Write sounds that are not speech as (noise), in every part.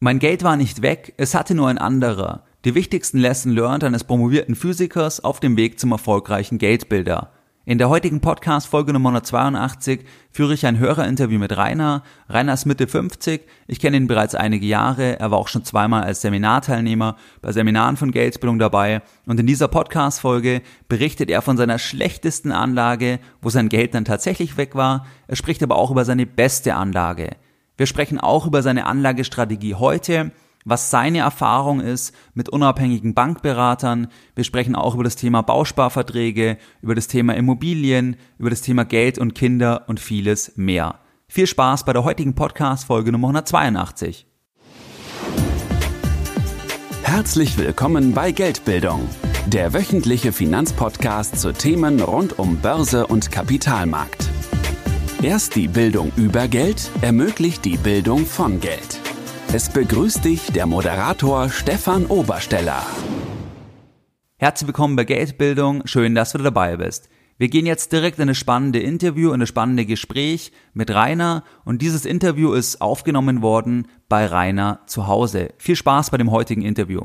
Mein Geld war nicht weg, es hatte nur ein anderer. Die wichtigsten Lesson learned eines promovierten Physikers auf dem Weg zum erfolgreichen Geldbilder. In der heutigen Podcast-Folge Nummer 182 führe ich ein Hörerinterview mit Rainer. Rainer ist Mitte 50, ich kenne ihn bereits einige Jahre, er war auch schon zweimal als Seminarteilnehmer bei Seminaren von Geldbildung dabei und in dieser Podcast-Folge berichtet er von seiner schlechtesten Anlage, wo sein Geld dann tatsächlich weg war. Er spricht aber auch über seine beste Anlage. Wir sprechen auch über seine Anlagestrategie heute, was seine Erfahrung ist mit unabhängigen Bankberatern. Wir sprechen auch über das Thema Bausparverträge, über das Thema Immobilien, über das Thema Geld und Kinder und vieles mehr. Viel Spaß bei der heutigen Podcast-Folge Nummer 182. Herzlich willkommen bei Geldbildung, der wöchentliche Finanzpodcast zu Themen rund um Börse und Kapitalmarkt. Erst die Bildung über Geld ermöglicht die Bildung von Geld. Es begrüßt dich der Moderator Stefan Obersteller. Herzlich willkommen bei Geldbildung, schön, dass du dabei bist. Wir gehen jetzt direkt in das spannende Interview, in das spannende Gespräch mit Rainer und dieses Interview ist aufgenommen worden bei Rainer zu Hause. Viel Spaß bei dem heutigen Interview.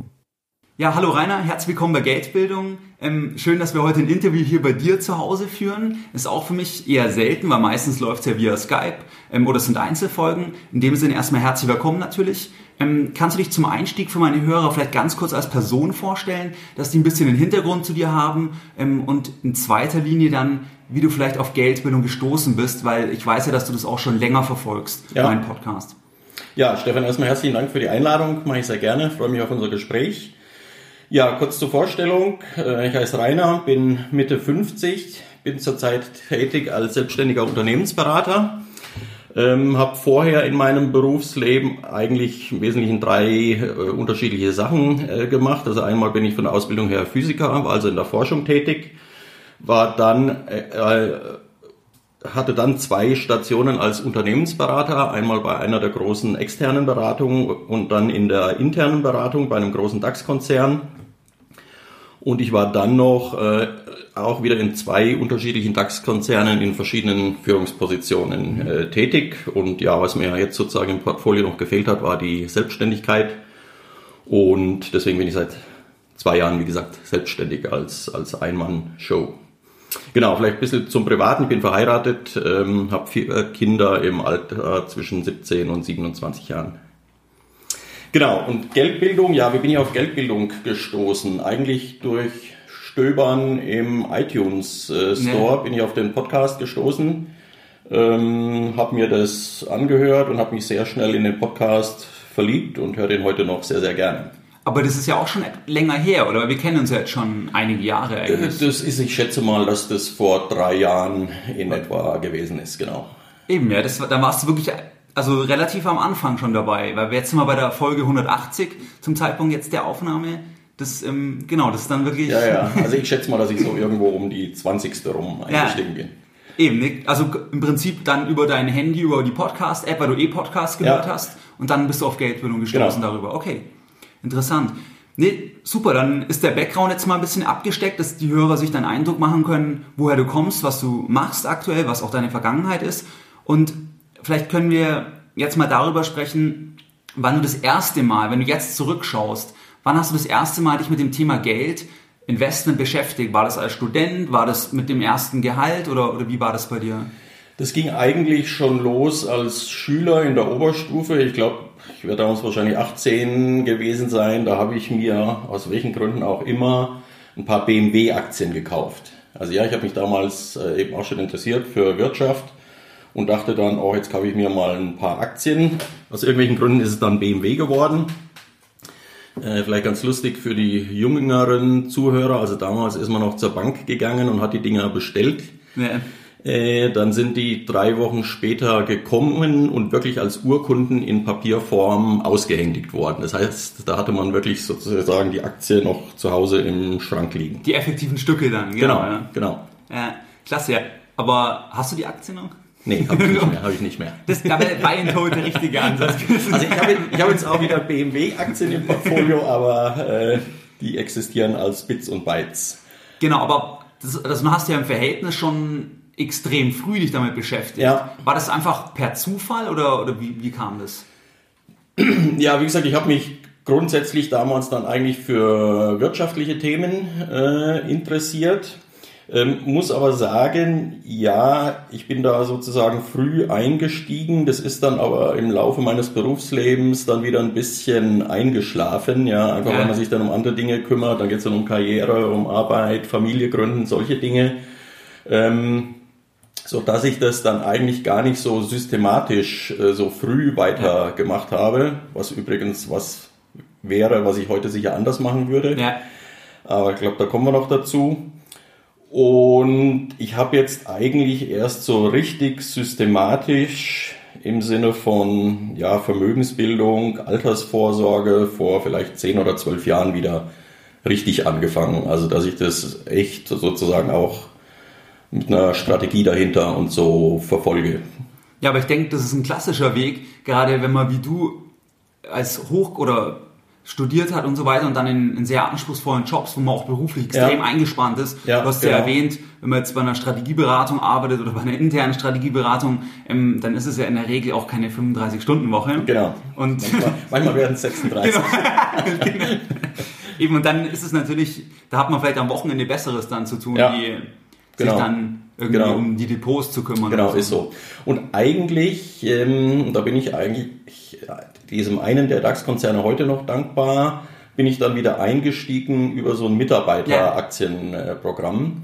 Ja, hallo Rainer, herzlich willkommen bei Geldbildung. Ähm, schön, dass wir heute ein Interview hier bei dir zu Hause führen. Ist auch für mich eher selten, weil meistens läuft es ja via Skype ähm, oder es sind Einzelfolgen. In dem Sinne erstmal herzlich willkommen natürlich. Ähm, kannst du dich zum Einstieg für meine Hörer vielleicht ganz kurz als Person vorstellen, dass die ein bisschen den Hintergrund zu dir haben ähm, und in zweiter Linie dann, wie du vielleicht auf Geldbildung gestoßen bist, weil ich weiß ja, dass du das auch schon länger verfolgst, ja. meinen Podcast. Ja, Stefan, erstmal herzlichen Dank für die Einladung. Mache ich sehr gerne. Freue mich auf unser Gespräch. Ja, kurz zur Vorstellung. Äh, ich heiße Rainer, bin Mitte 50, bin zurzeit tätig als selbstständiger Unternehmensberater. Ähm, habe vorher in meinem Berufsleben eigentlich im Wesentlichen drei äh, unterschiedliche Sachen äh, gemacht. Also einmal bin ich von der Ausbildung her Physiker, war also in der Forschung tätig, war dann äh, äh hatte dann zwei Stationen als Unternehmensberater, einmal bei einer der großen externen Beratungen und dann in der internen Beratung bei einem großen DAX-Konzern. Und ich war dann noch äh, auch wieder in zwei unterschiedlichen DAX-Konzernen in verschiedenen Führungspositionen äh, tätig. Und ja, was mir jetzt sozusagen im Portfolio noch gefehlt hat, war die Selbstständigkeit. Und deswegen bin ich seit zwei Jahren, wie gesagt, selbstständig als, als Ein-Mann-Show. Genau, vielleicht ein bisschen zum Privaten. Ich bin verheiratet, ähm, habe vier Kinder im Alter zwischen 17 und 27 Jahren. Genau, und Geldbildung, ja, wie bin ich auf Geldbildung gestoßen? Eigentlich durch Stöbern im iTunes äh, Store nee. bin ich auf den Podcast gestoßen, ähm, habe mir das angehört und habe mich sehr schnell in den Podcast verliebt und höre den heute noch sehr, sehr gerne. Aber das ist ja auch schon länger her, oder? Wir kennen uns ja jetzt schon einige Jahre eigentlich. Das ist, ich schätze mal, dass das vor drei Jahren in etwa gewesen ist, genau. Eben, ja, das, da warst du wirklich also relativ am Anfang schon dabei, weil wir jetzt sind mal bei der Folge 180 zum Zeitpunkt jetzt der Aufnahme. Das, ähm, genau, das ist dann wirklich. Ja, ja, (laughs) also ich schätze mal, dass ich so irgendwo um die 20. rum eingestiegen ja. bin. Eben, ne? also im Prinzip dann über dein Handy, über die Podcast-App, weil du eh Podcast gehört ja. hast und dann bist du auf Geldbildung gestoßen genau. darüber. Okay, interessant. Nee, super, dann ist der Background jetzt mal ein bisschen abgesteckt, dass die Hörer sich dann Eindruck machen können, woher du kommst, was du machst aktuell, was auch deine Vergangenheit ist. Und vielleicht können wir jetzt mal darüber sprechen, wann du das erste Mal, wenn du jetzt zurückschaust, wann hast du das erste Mal dich mit dem Thema Geld, Investment beschäftigt? War das als Student? War das mit dem ersten Gehalt oder, oder wie war das bei dir? Das ging eigentlich schon los als Schüler in der Oberstufe. Ich glaube, ich werde damals wahrscheinlich 18 gewesen sein. Da habe ich mir aus welchen Gründen auch immer ein paar BMW-Aktien gekauft. Also ja, ich habe mich damals äh, eben auch schon interessiert für Wirtschaft und dachte dann, oh, jetzt kaufe ich mir mal ein paar Aktien. Aus irgendwelchen Gründen ist es dann BMW geworden. Äh, vielleicht ganz lustig für die jüngeren Zuhörer. Also damals ist man noch zur Bank gegangen und hat die Dinger bestellt. Ja. Äh, dann sind die drei Wochen später gekommen und wirklich als Urkunden in Papierform ausgehändigt worden. Das heißt, da hatte man wirklich sozusagen die Aktie noch zu Hause im Schrank liegen. Die effektiven Stücke dann, genau. Genau, ja. genau. Ja, klasse. Aber hast du die Aktie noch? Nee, habe ich nicht mehr. Hab ich nicht mehr. Das da wäre Buy and Hold der richtige Ansatz. Also ich habe hab jetzt auch wieder BMW-Aktien im Portfolio, aber äh, die existieren als Bits und Bytes. Genau, aber das, das hast du ja im Verhältnis schon extrem früh dich damit beschäftigt. Ja. War das einfach per Zufall oder, oder wie, wie kam das? Ja, wie gesagt, ich habe mich grundsätzlich damals dann eigentlich für wirtschaftliche Themen äh, interessiert. Ähm, muss aber sagen, ja, ich bin da sozusagen früh eingestiegen. Das ist dann aber im Laufe meines Berufslebens dann wieder ein bisschen eingeschlafen. Ja, einfach ja. weil man sich dann um andere Dinge kümmert. Dann geht es dann um Karriere, um Arbeit, Familie gründen, solche Dinge. Ähm, so dass ich das dann eigentlich gar nicht so systematisch äh, so früh weiter gemacht habe, was übrigens was wäre, was ich heute sicher anders machen würde. Ja. Aber ich glaube, da kommen wir noch dazu. Und ich habe jetzt eigentlich erst so richtig systematisch im Sinne von ja, Vermögensbildung, Altersvorsorge vor vielleicht zehn oder zwölf Jahren wieder richtig angefangen. Also dass ich das echt sozusagen auch mit einer Strategie dahinter und so verfolge. Ja, aber ich denke, das ist ein klassischer Weg, gerade wenn man wie du als Hoch- oder studiert hat und so weiter und dann in, in sehr anspruchsvollen Jobs, wo man auch beruflich extrem ja. eingespannt ist. Ja, du hast ja genau. erwähnt, wenn man jetzt bei einer Strategieberatung arbeitet oder bei einer internen Strategieberatung, ähm, dann ist es ja in der Regel auch keine 35-Stunden-Woche. Genau. Und manchmal, (laughs) manchmal werden es 36. genau. genau. (laughs) Eben, und dann ist es natürlich, da hat man vielleicht am Wochenende Besseres dann zu tun, ja. wie genau. sich dann irgendwie genau. um die Depots zu kümmern. Genau, so. ist so. Und eigentlich, ähm, da bin ich eigentlich diesem einen der DAX-Konzerne heute noch dankbar, bin ich dann wieder eingestiegen über so ein Mitarbeiteraktienprogramm.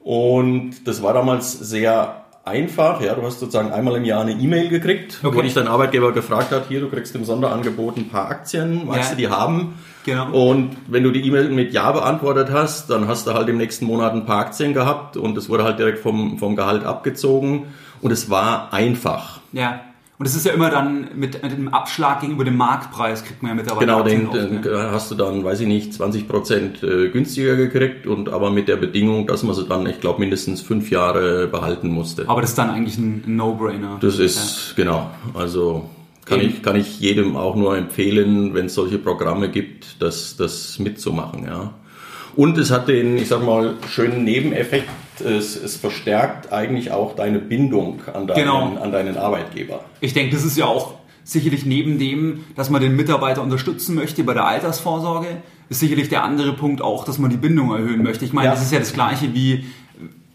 Und das war damals sehr einfach. Ja, du hast sozusagen einmal im Jahr eine E-Mail gekriegt, okay. wo dich dein Arbeitgeber gefragt hat, hier, du kriegst im Sonderangebot ein paar Aktien, magst ja. du die haben? Genau. Und wenn du die E-Mail mit Ja beantwortet hast, dann hast du halt im nächsten Monat ein paar Aktien gehabt und es wurde halt direkt vom, vom Gehalt abgezogen und es war einfach. Ja. Und es ist ja immer dann mit, mit dem Abschlag gegenüber dem Marktpreis kriegt man ja mittlerweile. Genau, den, den ne? hast du dann, weiß ich nicht, 20 Prozent äh, günstiger gekriegt und aber mit der Bedingung, dass man sie dann, ich glaube, mindestens fünf Jahre behalten musste. Aber das ist dann eigentlich ein No-Brainer. Das ist, ja. genau, also kann ich, kann ich jedem auch nur empfehlen, wenn es solche Programme gibt, das, das mitzumachen, ja. Und es hat den, ich sag mal, schönen Nebeneffekt, es, es verstärkt eigentlich auch deine Bindung an deinen, genau. an deinen Arbeitgeber. Ich denke, das ist ja auch sicherlich neben dem, dass man den Mitarbeiter unterstützen möchte bei der Altersvorsorge, ist sicherlich der andere Punkt auch, dass man die Bindung erhöhen möchte. Ich meine, ja. das ist ja das Gleiche wie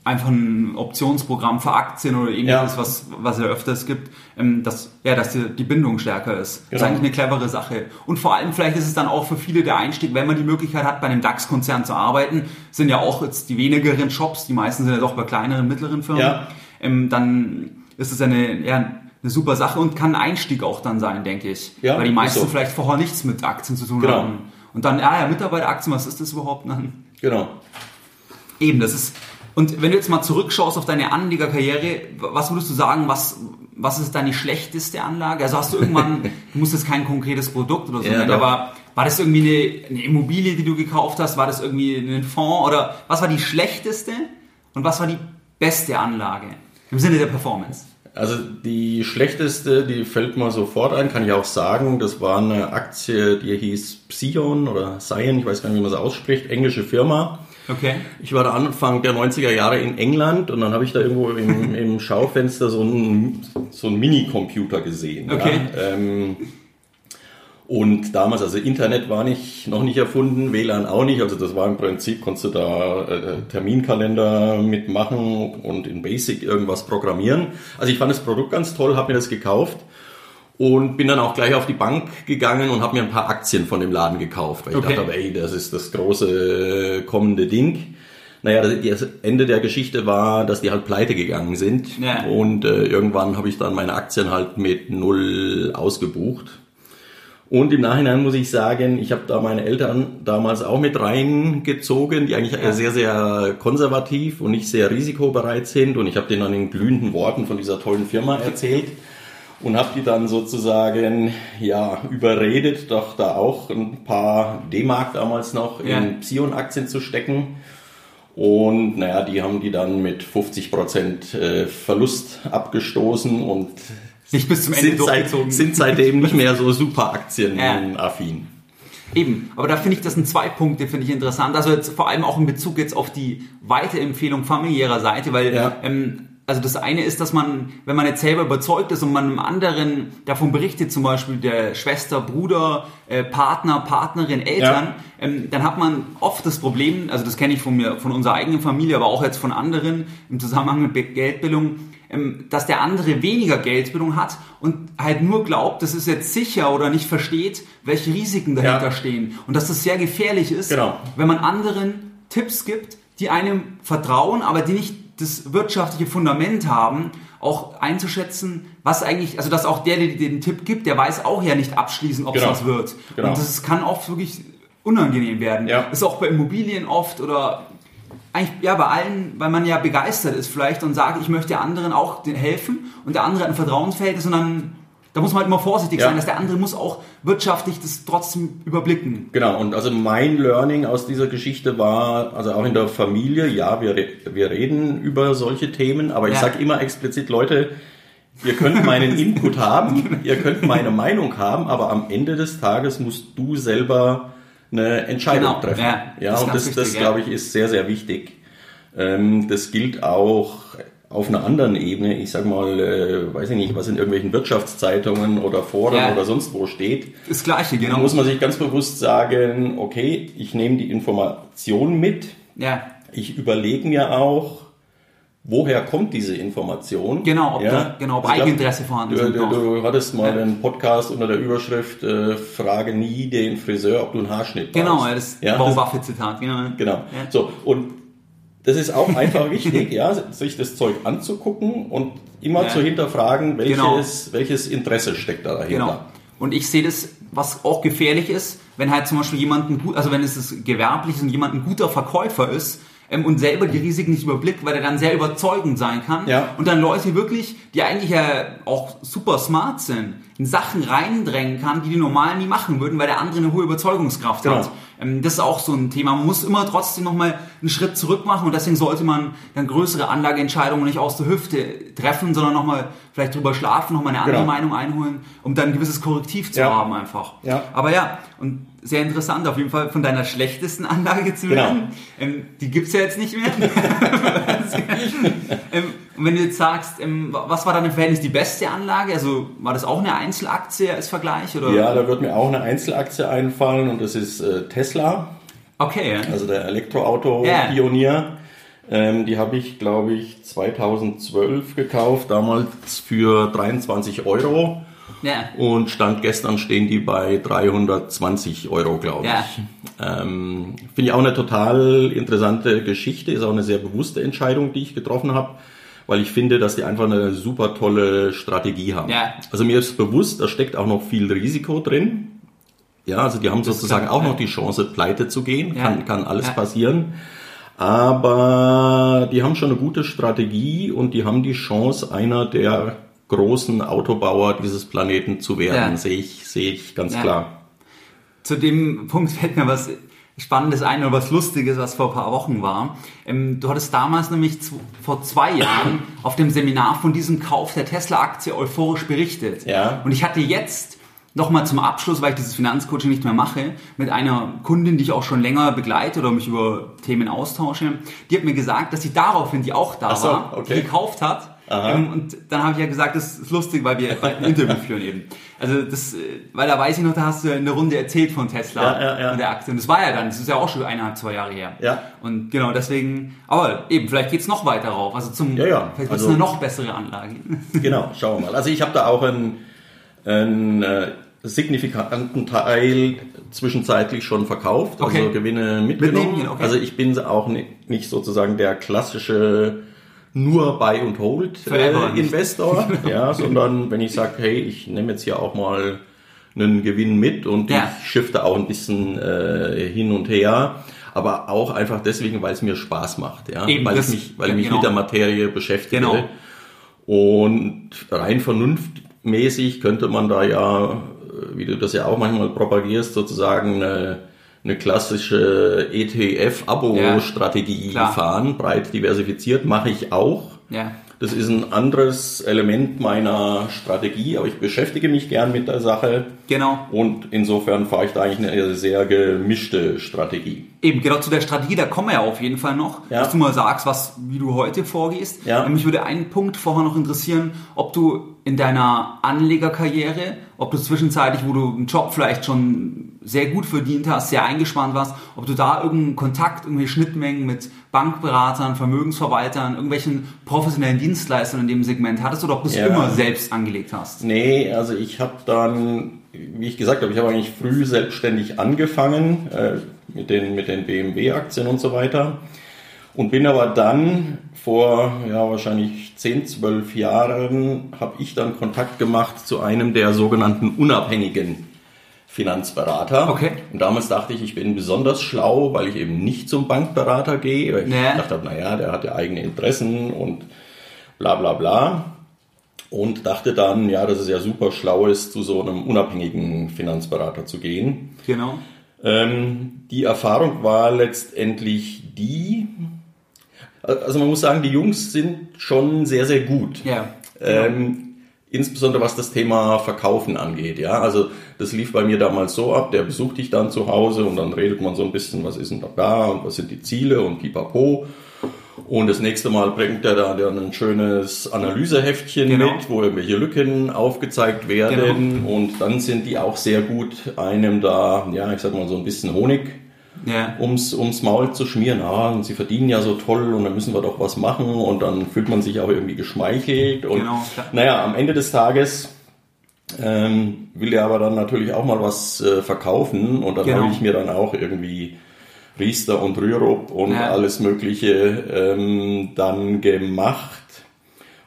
einfach ein Optionsprogramm für Aktien oder ähnliches, ja. was, was es ja öfters gibt, ähm, dass, ja, dass die, die Bindung stärker ist. Genau. Das ist eigentlich eine clevere Sache. Und vor allem vielleicht ist es dann auch für viele der Einstieg, wenn man die Möglichkeit hat, bei einem DAX-Konzern zu arbeiten, sind ja auch jetzt die wenigeren Shops, die meisten sind ja doch bei kleineren, mittleren Firmen, ja. ähm, dann ist es eine, ja, eine super Sache und kann ein Einstieg auch dann sein, denke ich. Ja, Weil die meisten so. vielleicht vorher nichts mit Aktien zu tun genau. haben. Und dann, ja, ja, Mitarbeiteraktien, was ist das überhaupt dann? Genau. Eben, das ist, und wenn du jetzt mal zurückschaust auf deine Anlegerkarriere, was würdest du sagen, was, was ist deine schlechteste Anlage? Also hast du irgendwann, (laughs) du musst jetzt kein konkretes Produkt oder so ja, nennen, aber war das irgendwie eine, eine, Immobilie, die du gekauft hast? War das irgendwie ein Fonds? Oder was war die schlechteste und was war die beste Anlage im Sinne der Performance? Also die schlechteste, die fällt mir sofort ein, kann ich auch sagen. Das war eine Aktie, die hieß Psion oder Cyan, ich weiß gar nicht, wie man sie ausspricht, englische Firma. Okay. Ich war da Anfang der 90er Jahre in England und dann habe ich da irgendwo im, (laughs) im Schaufenster so einen, so einen Mini-Computer gesehen. Okay. Ja. Ähm, und damals, also Internet war nicht, noch nicht erfunden, WLAN auch nicht. Also das war im Prinzip, konntest du da äh, Terminkalender mitmachen und in Basic irgendwas programmieren. Also ich fand das Produkt ganz toll, habe mir das gekauft und bin dann auch gleich auf die Bank gegangen und habe mir ein paar Aktien von dem Laden gekauft, weil ich okay. dachte, ey, das ist das große kommende Ding. Naja, das Ende der Geschichte war, dass die halt pleite gegangen sind ja. und äh, irgendwann habe ich dann meine Aktien halt mit null ausgebucht. Und im Nachhinein muss ich sagen, ich habe da meine Eltern damals auch mit reingezogen, die eigentlich ja. sehr, sehr konservativ und nicht sehr risikobereit sind. Und ich habe denen dann in glühenden Worten von dieser tollen Firma erzählt und habe die dann sozusagen ja überredet, doch da auch ein paar D-Mark damals noch ja. in Psion-Aktien zu stecken. Und naja, die haben die dann mit 50 Prozent äh, Verlust abgestoßen und nicht bis zum Ende sind, seit, sind seitdem nicht mehr so (laughs) super aktienaffin. Ja. Eben, aber da finde ich, das sind zwei Punkte, finde ich interessant. Also jetzt vor allem auch in Bezug jetzt auf die Weiterempfehlung familiärer Seite, weil ja. ähm, also das eine ist, dass man, wenn man jetzt selber überzeugt ist und man einem anderen davon berichtet, zum Beispiel der Schwester, Bruder, äh, Partner, Partnerin, Eltern, ja. ähm, dann hat man oft das Problem, also das kenne ich von mir, von unserer eigenen Familie, aber auch jetzt von anderen im Zusammenhang mit Geldbildung, ähm, dass der andere weniger Geldbildung hat und halt nur glaubt, das ist jetzt sicher oder nicht versteht, welche Risiken dahinter ja. stehen und dass das sehr gefährlich ist, genau. wenn man anderen Tipps gibt, die einem vertrauen, aber die nicht das wirtschaftliche Fundament haben, auch einzuschätzen, was eigentlich, also dass auch der, der den Tipp gibt, der weiß auch ja nicht abschließend, ob es genau. was wird. Genau. Und das kann oft wirklich unangenehm werden. Ja. Das ist auch bei Immobilien oft oder eigentlich ja bei allen, weil man ja begeistert ist vielleicht und sagt, ich möchte anderen auch helfen und der andere hat ein Vertrauensverhältnis und dann da muss man halt immer vorsichtig ja. sein, dass der andere muss auch wirtschaftlich das trotzdem überblicken. Genau, und also mein Learning aus dieser Geschichte war, also auch in der Familie, ja, wir, wir reden über solche Themen, aber ich ja. sage immer explizit, Leute, ihr könnt meinen (laughs) Input haben, ihr könnt meine Meinung haben, aber am Ende des Tages musst du selber eine Entscheidung genau. treffen. Ja, ja das und das, das glaube ich, ist sehr, sehr wichtig. Ähm, das gilt auch auf einer anderen Ebene, ich sag mal, äh, weiß ich nicht, was in irgendwelchen Wirtschaftszeitungen oder Foren ja. oder sonst wo steht. Das Gleiche, genau. muss man sich ganz bewusst sagen, okay, ich nehme die Information mit. Ja. Ich überlege mir auch, woher kommt diese Information? Genau, ob ja? da, genau, ob also Eigeninteresse vorhanden du, du, du, hattest mal ja. einen Podcast unter der Überschrift äh, Frage nie den Friseur, ob du einen Haarschnitt genau, brauchst. Genau, das ja, Warren Buffett-Zitat. Genau. genau. So, und das ist auch (laughs) einfach wichtig, ja, sich das Zeug anzugucken und immer ja. zu hinterfragen, welches, genau. welches Interesse steckt da dahinter. Genau. Und ich sehe das, was auch gefährlich ist, wenn halt zum Beispiel jemand gut, also wenn es gewerblich ist und jemand ein guter Verkäufer ist, ähm, und selber die Risiken nicht überblickt, weil er dann sehr überzeugend sein kann. Ja. Und dann Leute wirklich, die eigentlich ja auch super smart sind, in Sachen reindrängen kann, die die normal nie machen würden, weil der andere eine hohe Überzeugungskraft genau. hat. Ähm, das ist auch so ein Thema. Man muss immer trotzdem nochmal einen Schritt zurück machen und deswegen sollte man dann größere Anlageentscheidungen nicht aus der Hüfte treffen, sondern nochmal vielleicht drüber schlafen, nochmal eine andere genau. Meinung einholen, um dann ein gewisses Korrektiv zu ja. haben einfach. Ja. Aber ja, und sehr interessant auf jeden Fall von deiner schlechtesten Anlage zu hören. Genau. Ähm, die gibt's ja jetzt nicht mehr. (laughs) ähm, und wenn du jetzt sagst, ähm, was war dann im Verhältnis die beste Anlage? Also war das auch eine Einzelaktie als Vergleich? Oder? Ja, da wird mir auch eine Einzelaktie einfallen und das ist äh, Tesla. Okay. Ja. Also der Elektroauto-Pionier. Yeah. Ähm, die habe ich, glaube ich, 2012 gekauft, damals für 23 Euro. Ja. Und stand gestern stehen die bei 320 Euro, glaube ja. ich. Ähm, Finde ich auch eine total interessante Geschichte, ist auch eine sehr bewusste Entscheidung, die ich getroffen habe, weil ich finde, dass die einfach eine super tolle Strategie haben. Ja. Also mir ist bewusst, da steckt auch noch viel Risiko drin. Ja, also die haben das sozusagen klar, auch noch die Chance, pleite zu gehen, kann, kann alles passieren. Aber die haben schon eine gute Strategie und die haben die Chance, einer der großen Autobauer dieses Planeten zu werden, ja. sehe ich, sehe ich ganz ja. klar. Zu dem Punkt fällt mir was Spannendes ein oder was Lustiges, was vor ein paar Wochen war. Ähm, du hattest damals nämlich vor zwei Jahren auf dem Seminar von diesem Kauf der Tesla-Aktie euphorisch berichtet. Ja. Und ich hatte jetzt nochmal zum Abschluss, weil ich dieses Finanzcoaching nicht mehr mache, mit einer Kundin, die ich auch schon länger begleite oder mich über Themen austausche, die hat mir gesagt, dass sie daraufhin, die auch da so, war, okay. gekauft hat ähm, und dann habe ich ja gesagt, das ist lustig, weil wir ein Interview (laughs) führen eben. Also das, äh, weil da weiß ich noch, da hast du eine Runde erzählt von Tesla ja, ja, ja. und der Aktie. Und das war ja dann, das ist ja auch schon eineinhalb, zwei Jahre her. Ja. Und genau deswegen, aber eben, vielleicht geht's noch weiter rauf. Also zum, ja, ja. vielleicht also, eine noch bessere Anlage. (laughs) Genau, schauen wir mal. Also ich habe da auch einen, einen äh, signifikanten Teil zwischenzeitlich schon verkauft, also okay. also Gewinne mitgenommen. mitnehmen. Okay. Also ich bin auch nicht sozusagen der klassische nur Buy und Hold äh, Investor, (laughs) ja, sondern wenn ich sage, hey, ich nehme jetzt hier auch mal einen Gewinn mit und ja. ich shifte auch ein bisschen äh, hin und her, aber auch einfach deswegen, weil es mir Spaß macht, ja, Eben, weil das, ich mich, weil ja, ich mich genau. mit der Materie beschäftige. Genau. Und rein vernunftmäßig könnte man da ja, wie du das ja auch manchmal propagierst, sozusagen eine eine klassische ETF-Abo-Strategie ja, fahren, breit diversifiziert, mache ich auch. Ja. Das ist ein anderes Element meiner Strategie, aber ich beschäftige mich gern mit der Sache. Genau. Und insofern fahre ich da eigentlich eine sehr gemischte Strategie. Eben, genau zu der Strategie, da kommen wir ja auf jeden Fall noch, ja. dass du mal sagst, was, wie du heute vorgehst. Ja. Mich würde ein Punkt vorher noch interessieren, ob du in deiner Anlegerkarriere, ob du zwischenzeitlich, wo du einen Job vielleicht schon sehr gut verdient hast, sehr eingespannt warst, ob du da irgendeinen Kontakt, irgendwelche Schnittmengen mit Bankberatern, Vermögensverwaltern, irgendwelchen professionellen Dienstleistern in dem Segment hattest oder ob du es ja. immer selbst angelegt hast? Nee, also ich habe dann, wie ich gesagt habe, ich habe eigentlich früh selbstständig angefangen äh, mit den, mit den BMW-Aktien und so weiter und bin aber dann vor ja, wahrscheinlich 10, 12 Jahren habe ich dann Kontakt gemacht zu einem der sogenannten unabhängigen Finanzberater. Okay. Und damals dachte ich, ich bin besonders schlau, weil ich eben nicht zum Bankberater gehe. Weil ich nee. dachte, naja, der hat ja eigene Interessen und bla bla bla. Und dachte dann, ja, dass es ja super schlau ist, zu so einem unabhängigen Finanzberater zu gehen. Genau. Ähm, die Erfahrung war letztendlich die, also man muss sagen, die Jungs sind schon sehr, sehr gut. Ja. Ähm, insbesondere was das Thema Verkaufen angeht. Ja, also das lief bei mir damals so ab, der besucht dich dann zu Hause und dann redet man so ein bisschen, was ist denn da und was sind die Ziele und pipapo. Und das nächste Mal bringt er da dann ein schönes Analyseheftchen genau. mit, wo irgendwelche Lücken aufgezeigt werden. Genau. Und dann sind die auch sehr gut einem da, ja, ich sag mal so ein bisschen Honig ja. ums, ums Maul zu schmieren. Ah, und sie verdienen ja so toll und dann müssen wir doch was machen und dann fühlt man sich auch irgendwie geschmeichelt. Und genau, naja, am Ende des Tages ähm, will er aber dann natürlich auch mal was äh, verkaufen und dann genau. habe ich mir dann auch irgendwie Riester und Rürup und ja. alles Mögliche ähm, dann gemacht,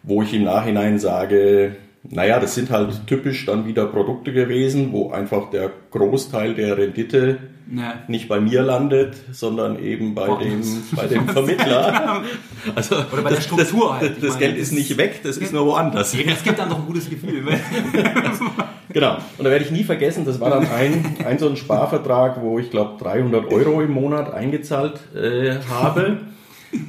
wo ich im Nachhinein sage, naja, das sind halt typisch dann wieder Produkte gewesen, wo einfach der Großteil der Rendite ja. nicht bei mir landet, sondern eben bei dem, bei dem Vermittler. (laughs) Also, Oder bei der Struktur das, halt. Das, das Geld ist nicht weg, das ist nur woanders. Es gibt dann doch ein gutes Gefühl. (laughs) genau. Und da werde ich nie vergessen, das war dann ein, ein so ein Sparvertrag, wo ich glaube 300 Euro im Monat eingezahlt äh, habe.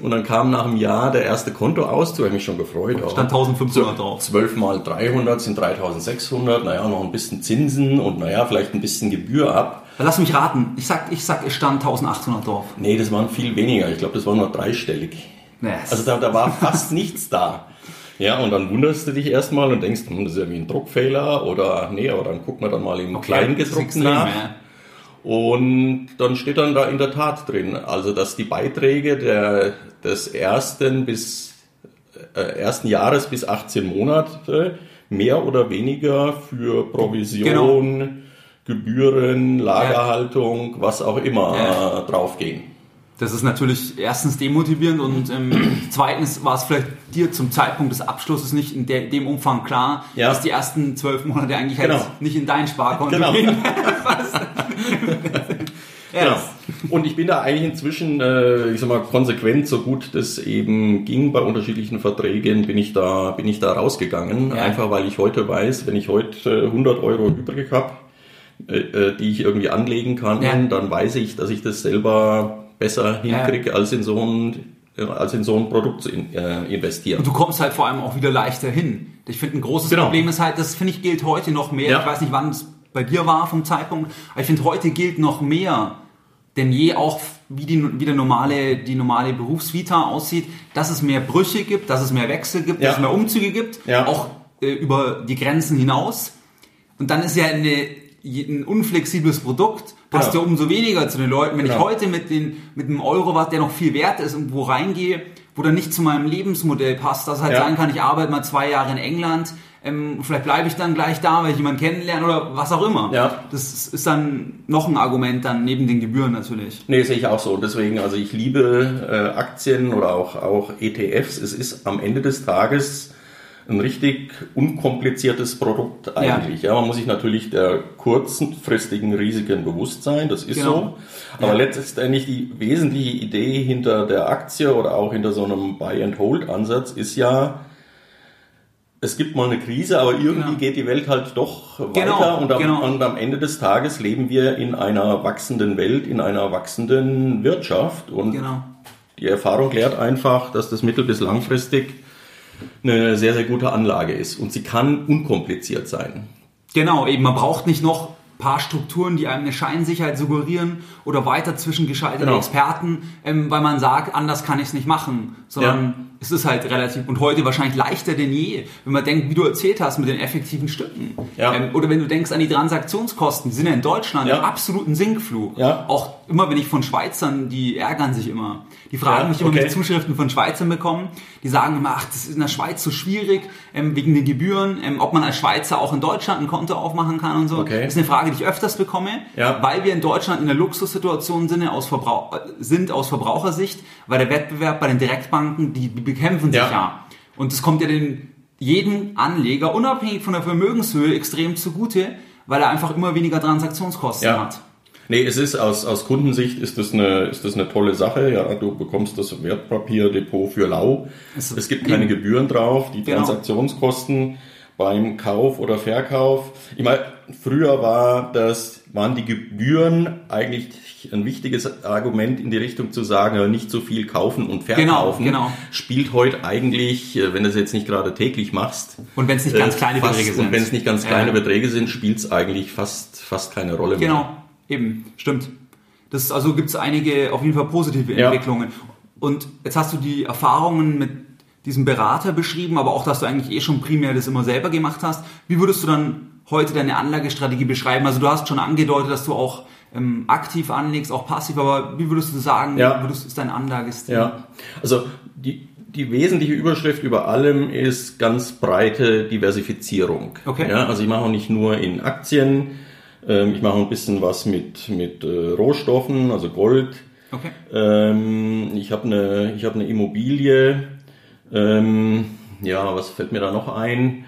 Und dann kam nach einem Jahr der erste Kontoauszug, habe mich schon gefreut. Stand 1500 drauf. 12 mal 300 sind 3600, naja, noch ein bisschen Zinsen und naja, vielleicht ein bisschen Gebühr ab. Lass mich raten, ich sag, ich sag, es stand 1800 drauf. Nee, das waren viel weniger, ich glaube, das war nur dreistellig. Yes. Also da, da war fast (laughs) nichts da. Ja, und dann wunderst du dich erstmal und denkst, hm, das ist ja wie ein Druckfehler oder nee, aber dann gucken wir dann mal im okay, Kleingedruckten nach. Ja. Und dann steht dann da in der Tat drin, also dass die Beiträge der, des ersten bis äh, ersten Jahres bis 18 Monate mehr oder weniger für Provision, genau. Gebühren, Lagerhaltung, ja. was auch immer ja. draufgehen. Das ist natürlich erstens demotivierend und ähm, (clears throat) zweitens war es vielleicht dir zum Zeitpunkt des Abschlusses nicht in der, dem Umfang klar, ja. dass die ersten zwölf Monate eigentlich halt genau. halt nicht in dein Sparkonto genau. gehen. (laughs) (laughs) Genau. Und ich bin da eigentlich inzwischen, äh, ich sag mal, konsequent, so gut das eben ging bei unterschiedlichen Verträgen, bin ich da, bin ich da rausgegangen. Ja. Einfach weil ich heute weiß, wenn ich heute 100 Euro übrig habe, äh, äh, die ich irgendwie anlegen kann, ja. dann weiß ich, dass ich das selber besser hinkriege, ja. als in so ein als in so ein Produkt zu in, äh, investieren. Und du kommst halt vor allem auch wieder leichter hin. Ich finde, ein großes genau. Problem ist halt, das finde ich gilt heute noch mehr. Ja. Ich weiß nicht, wann es bei dir war vom Zeitpunkt, aber ich finde, heute gilt noch mehr denn je auch, wie, die, wie der normale, die normale Berufsvita aussieht, dass es mehr Brüche gibt, dass es mehr Wechsel gibt, ja. dass es mehr Umzüge gibt, ja. auch äh, über die Grenzen hinaus. Und dann ist ja eine, ein unflexibles Produkt, passt genau. ja umso weniger zu den Leuten. Wenn genau. ich heute mit, den, mit einem Eurowatt, der noch viel wert ist, irgendwo reingehe, wo dann nicht zu meinem Lebensmodell passt, dass halt ja. sagen kann, ich arbeite mal zwei Jahre in England, ähm, vielleicht bleibe ich dann gleich da, weil ich jemanden kennenlerne oder was auch immer. Ja. Das ist dann noch ein Argument dann neben den Gebühren natürlich. Nee, sehe ich auch so. Deswegen, also ich liebe äh, Aktien oder auch, auch ETFs. Es ist am Ende des Tages ein richtig unkompliziertes Produkt eigentlich. Ja. ja. man muss sich natürlich der kurzfristigen Risiken bewusst sein, das ist genau. so. Aber ja. letztendlich die wesentliche Idee hinter der Aktie oder auch hinter so einem Buy-and-Hold-Ansatz ist ja, es gibt mal eine Krise, aber irgendwie genau. geht die Welt halt doch weiter genau, und, am, genau. und, am, Ende des Tages leben wir in einer wachsenden Welt, in einer wachsenden Wirtschaft und genau. die Erfahrung lehrt einfach, dass das mittel- bis langfristig eine sehr, sehr gute Anlage ist. Und sie kann unkompliziert sein. Genau, eben, man braucht nicht noch paar Strukturen, die einem eine Scheinsicherheit suggerieren oder weiter zwischengeschaltete genau. Experten, ähm, weil man sagt, anders kann ich es nicht machen, sondern. Es ist halt relativ und heute wahrscheinlich leichter denn je, wenn man denkt, wie du erzählt hast, mit den effektiven Stücken. Ja. Ähm, oder wenn du denkst an die Transaktionskosten, die sind ja in Deutschland ja. im absoluten Sinkflug. Ja. Auch immer, wenn ich von Schweizern, die ärgern sich immer. Die fragen mich immer, okay. wenn ich Zuschriften von Schweizern bekomme, die sagen immer, ach, das ist in der Schweiz so schwierig, ähm, wegen den Gebühren, ähm, ob man als Schweizer auch in Deutschland ein Konto aufmachen kann und so. Okay. Das ist eine Frage, die ich öfters bekomme, ja. weil wir in Deutschland in der Luxussituation sind aus, Verbrauch sind aus Verbrauchersicht, weil der Wettbewerb bei den Direktbanken, die, die bekämpfen sich ja. ja. Und das kommt ja den jeden Anleger, unabhängig von der Vermögenshöhe, extrem zugute, weil er einfach immer weniger Transaktionskosten ja. hat. Nee, es ist aus, aus Kundensicht ist das, eine, ist das eine tolle Sache. Ja, du bekommst das Wertpapierdepot für lau. Es, es gibt keine Gebühren drauf. Die genau. Beim Kauf oder Verkauf. Ich meine, früher war das, waren die Gebühren eigentlich ein wichtiges Argument in die Richtung zu sagen, nicht so viel kaufen und verkaufen. Genau, genau. Spielt heute eigentlich, äh, wenn du es jetzt nicht gerade täglich machst. Und wenn es nicht ganz äh, kleine fast, Beträge sind. Und wenn es nicht ganz kleine ja. Beträge sind, spielt es eigentlich fast, fast keine Rolle mehr. Genau. Eben, stimmt. Das also gibt es einige auf jeden Fall positive Entwicklungen. Ja. Und jetzt hast du die Erfahrungen mit diesem Berater beschrieben, aber auch, dass du eigentlich eh schon primär das immer selber gemacht hast. Wie würdest du dann heute deine Anlagestrategie beschreiben? Also du hast schon angedeutet, dass du auch ähm, aktiv anlegst, auch passiv, aber wie würdest du sagen, ja. würdest, ist dein Anlagestil? Ja, also die, die wesentliche Überschrift über allem ist ganz breite Diversifizierung. Okay. Ja, also ich mache auch nicht nur in Aktien, ähm, ich mache ein bisschen was mit, mit äh, Rohstoffen, also Gold. Okay. Ähm, ich habe eine, ich hab eine Immobilie. Ähm, ja, was fällt mir da noch ein?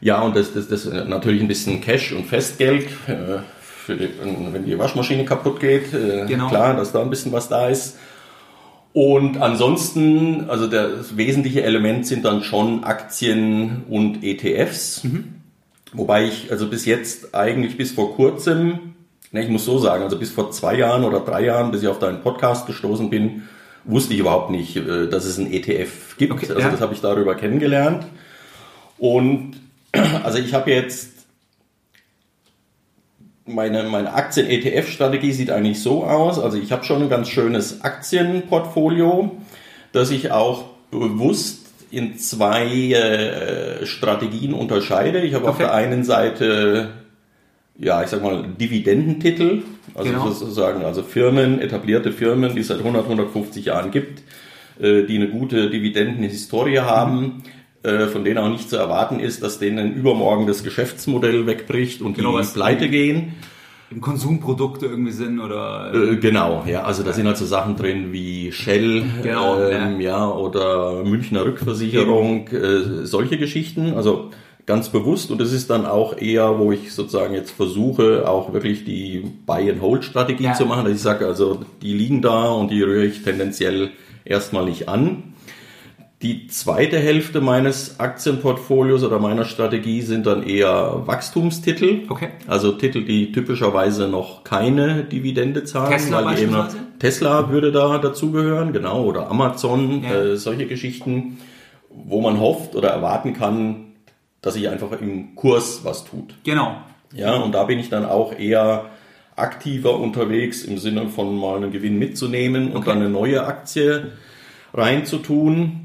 Ja, und das, das, das natürlich ein bisschen Cash und Festgeld. Äh, für die, wenn die Waschmaschine kaputt geht, äh, genau. klar, dass da ein bisschen was da ist. Und ansonsten, also das wesentliche Element sind dann schon Aktien und ETFs. Mhm. Wobei ich also bis jetzt eigentlich bis vor kurzem, ne, ich muss so sagen, also bis vor zwei Jahren oder drei Jahren, bis ich auf deinen Podcast gestoßen bin, wusste ich überhaupt nicht, äh, dass es ein ETF gibt. Okay, also ja. das habe ich darüber kennengelernt. Und (clears throat) also ich habe jetzt meine, meine Aktien-ETF-Strategie sieht eigentlich so aus. Also ich habe schon ein ganz schönes Aktienportfolio, das ich auch bewusst in zwei äh, Strategien unterscheide. Ich habe okay. auf der einen Seite, ja, ich sag mal, Dividendentitel, also genau. sozusagen, also Firmen, etablierte Firmen, die es seit 100, 150 Jahren gibt, äh, die eine gute Dividendenhistorie haben. Mhm. Äh, von denen auch nicht zu erwarten ist, dass denen übermorgen das Geschäftsmodell wegbricht und genau, die pleite gehen im Konsumprodukte irgendwie sind oder äh, genau ja also da sind halt so Sachen drin wie Shell genau, ähm, ja. ja. oder Münchner Rückversicherung äh, solche Geschichten also ganz bewusst und es ist dann auch eher wo ich sozusagen jetzt versuche auch wirklich die Buy and Hold Strategie ja. zu machen dass ich sage also die liegen da und die rühre ich tendenziell erstmal nicht an die zweite Hälfte meines Aktienportfolios oder meiner Strategie sind dann eher Wachstumstitel. Okay. Also Titel, die typischerweise noch keine Dividende zahlen. Tesla weil eben Tesla würde da dazugehören, genau, oder Amazon, ja. äh, solche Geschichten, wo man hofft oder erwarten kann, dass sich einfach im Kurs was tut. Genau. Ja, und da bin ich dann auch eher aktiver unterwegs im Sinne von mal einen Gewinn mitzunehmen und okay. dann eine neue Aktie reinzutun.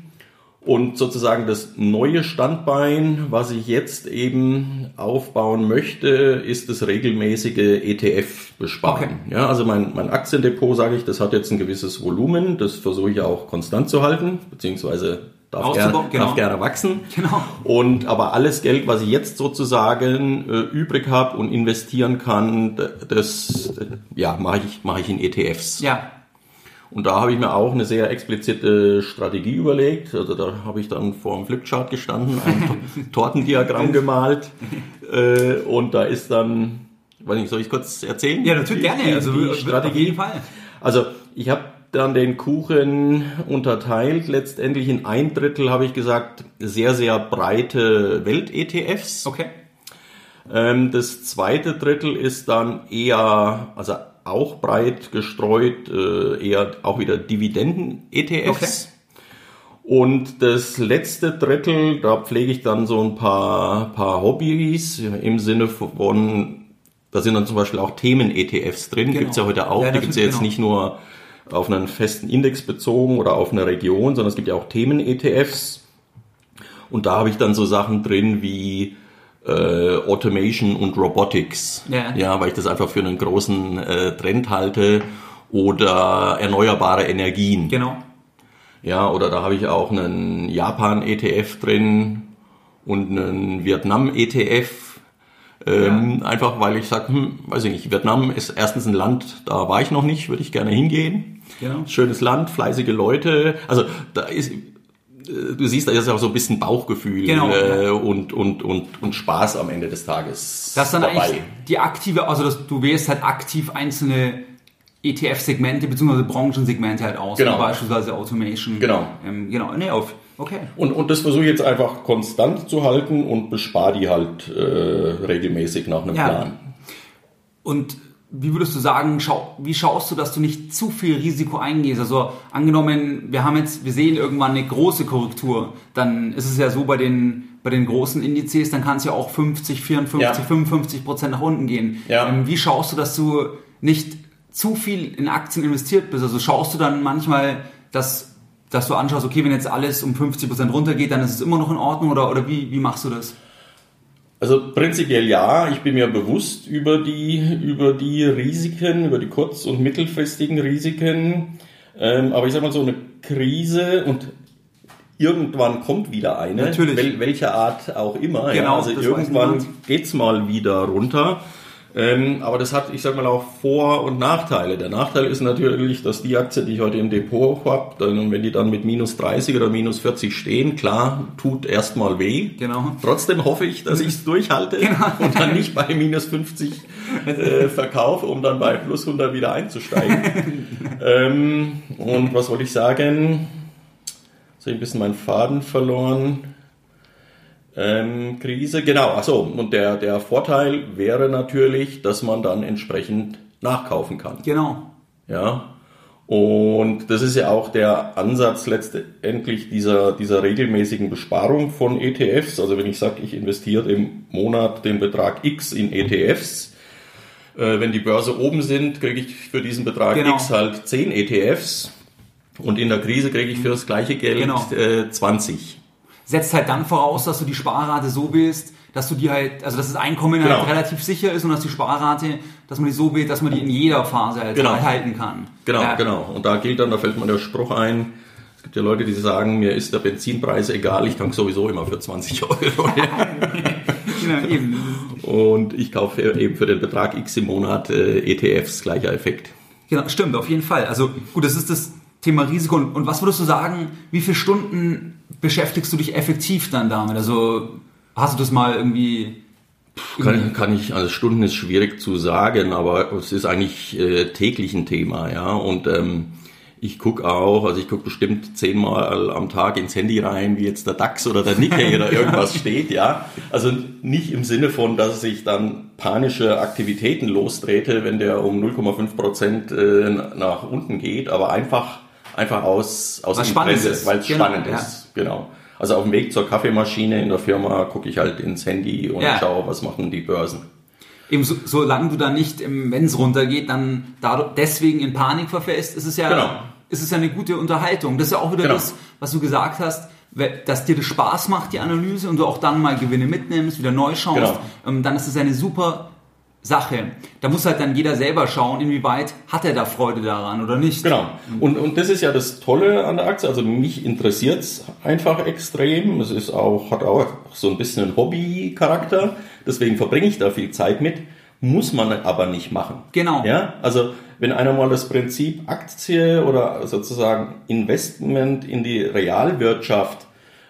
Und sozusagen das neue Standbein, was ich jetzt eben aufbauen möchte, ist das regelmäßige ETF-Besparen. Okay. Ja, also mein, mein Aktiendepot, sage ich, das hat jetzt ein gewisses Volumen, das versuche ich auch konstant zu halten, beziehungsweise darf, gerne, genau. darf gerne wachsen. Genau. Und aber alles Geld, was ich jetzt sozusagen äh, übrig habe und investieren kann, das ja mache ich mache ich in ETFs. Ja. Und da habe ich mir auch eine sehr explizite Strategie überlegt. Also da habe ich dann vor dem Flipchart gestanden, ein (laughs) Tortendiagramm gemalt. Äh, und da ist dann, weiß nicht, soll ich kurz erzählen? Ja, natürlich gerne. Die, also die Strategie. Auf jeden Fall. Also ich habe dann den Kuchen unterteilt. Letztendlich in ein Drittel habe ich gesagt, sehr, sehr breite Welt-ETFs. Okay. Ähm, das zweite Drittel ist dann eher, also auch breit gestreut, äh, eher auch wieder Dividenden-ETFs. Okay. Und das letzte Drittel, da pflege ich dann so ein paar, paar Hobbys im Sinne von, da sind dann zum Beispiel auch Themen-ETFs drin, Genau. gibt's ja heute auch. Ja, die gibt's ja jetzt genau. nicht nur auf einen festen Index bezogen oder auf eine Region, sondern es gibt ja auch Themen-ETFs. Und da habe ich dann so Sachen drin wie äh, Automation und Robotics. Ja. ja, weil ich das einfach für einen großen äh, Trend halte. Oder erneuerbare Energien. Genau. Ja, oder da habe ich auch einen Japan-ETF drin und einen Vietnam-ETF. Ähm, Einfach weil ich sage, hm, weiß ich nicht, Vietnam ist erstens ein Land, da war ich noch nicht, würde ich gerne hingehen. Genau. Schönes Land, fleißige Leute. Also da ist, äh, du siehst, da ist auch so ein bisschen Bauchgefühl Genau, äh, ja. und, und, und, und Spaß am Ende des Tages Das ist dann dabei. eigentlich die aktive, also das, du wählst halt aktiv einzelne ETF-Segmente bzw. Branchensegmente halt aus, Genau. beispielsweise Automation. Genau. Ähm, genau, nee, auf, okay. Und, und das versuche ich jetzt einfach konstant zu halten und bespare die halt äh, regelmäßig nach einem Ja. Plan. Und wie würdest du sagen, schau, wie schaust du, dass du nicht zu viel Risiko eingehst? Also angenommen, wir haben jetzt, wir sehen irgendwann eine große Korrektur, dann ist es ja so bei den bei den großen Indizes, dann kann es ja auch 50, 54, Ja. 55 Prozent nach unten gehen. Ja. Ähm, wie schaust du, dass du nicht zu viel in Aktien investiert bist? Also schaust du dann manchmal, dass, dass du anschaust, okay, wenn jetzt alles um 50 Prozent runtergeht, dann ist es immer noch in Ordnung oder, oder wie, wie machst du das? Also prinzipiell ja, ich bin mir bewusst über die, über die Risiken, über die kurz- und mittelfristigen Risiken. Ähm, aber ich sag mal so eine Krise und irgendwann kommt wieder eine. Natürlich. Wel, welcher Art auch immer. ja. Genau, Also das weiß irgendwann niemand. geht's mal wieder runter. Ähm, aber das hat, ich sag mal, auch Vor- und Nachteile. Der Nachteil ist natürlich, dass die Aktie, die ich heute im Depot habe, dann, wenn die dann mit minus 30 oder minus 40 stehen, klar, tut erstmal weh. Genau. Trotzdem hoffe ich, dass ich es durchhalte (laughs) und dann nicht bei minus 50 äh, verkaufe, um dann bei plus 100 wieder einzusteigen. (laughs) ähm, und was wollte ich sagen? Jetzt habe ich ein bisschen meinen Faden verloren. Ähm, Krise, genau, achso, und der, der Vorteil wäre natürlich, dass man dann entsprechend nachkaufen kann. Genau. Ja. Und das ist ja auch der Ansatz letztendlich dieser, dieser regelmäßigen Besparung von ETFs. Also wenn ich sage, ich investiere im Monat den Betrag X in ETFs, äh, wenn die Börse oben sind, kriege ich für diesen Betrag Genau. X halt 10 ETFs und in der Krise kriege ich für das gleiche Geld Genau. äh, 20. setzt halt dann voraus, dass du die Sparrate so wählst, dass du die halt, also dass das Einkommen Genau. halt relativ sicher ist und dass die Sparrate, dass man die so wählt, dass man die in jeder Phase halt Genau. halten kann. Genau, Ja. genau. Und da gilt dann, da fällt mir der Spruch ein, es gibt ja Leute, die sagen, mir ist der Benzinpreis egal, ich tank sowieso immer für 20 (laughs) Euro. (laughs) Genau, eben. Und ich kaufe eben für den Betrag X im Monat äh, ETFs, gleicher Effekt. Genau, stimmt, auf jeden Fall. Also gut, das ist das Thema Risiko. Und, und was würdest du sagen, wie viele Stunden beschäftigst du dich effektiv dann damit? Also hast du das mal irgendwie... Kann, kann ich, also Stunden ist schwierig zu sagen, aber es ist eigentlich äh, täglich ein Thema, ja. Und ähm, ich gucke auch, also ich gucke bestimmt zehnmal am Tag ins Handy rein, wie jetzt der DAX oder der Nikkei (laughs) oder irgendwas steht, ja. Also nicht im Sinne von, dass ich dann panische Aktivitäten lostrete, wenn der um 0,5 Prozent äh, nach unten geht, aber einfach, einfach aus, aus Interesse, ist. weil es Genau, spannend ja. ist, genau. Also auf dem Weg zur Kaffeemaschine in der Firma gucke ich halt ins Handy und Ja. schaue, was machen die Börsen. Eben so, solange du dann nicht, wenn es runtergeht, dann dadurch, deswegen in Panik verfällst, ist es ja, Genau. ist es ja eine gute Unterhaltung. Das ist ja auch wieder Genau. das, was du gesagt hast, dass dir das Spaß macht, die Analyse, und du auch dann mal Gewinne mitnimmst, wieder neu schaust, Genau. ähm, dann ist es eine super Sache. Da muss halt dann jeder selber schauen, inwieweit hat er da Freude daran oder nicht. Genau. Und, und das ist ja das Tolle an der Aktie. Also mich interessiert's einfach extrem. Es ist auch, hat auch so ein bisschen einen Hobby-Charakter. Deswegen verbringe ich da viel Zeit mit. Muss man aber nicht machen. Genau. Ja, also wenn einer mal das Prinzip Aktie oder sozusagen Investment in die Realwirtschaft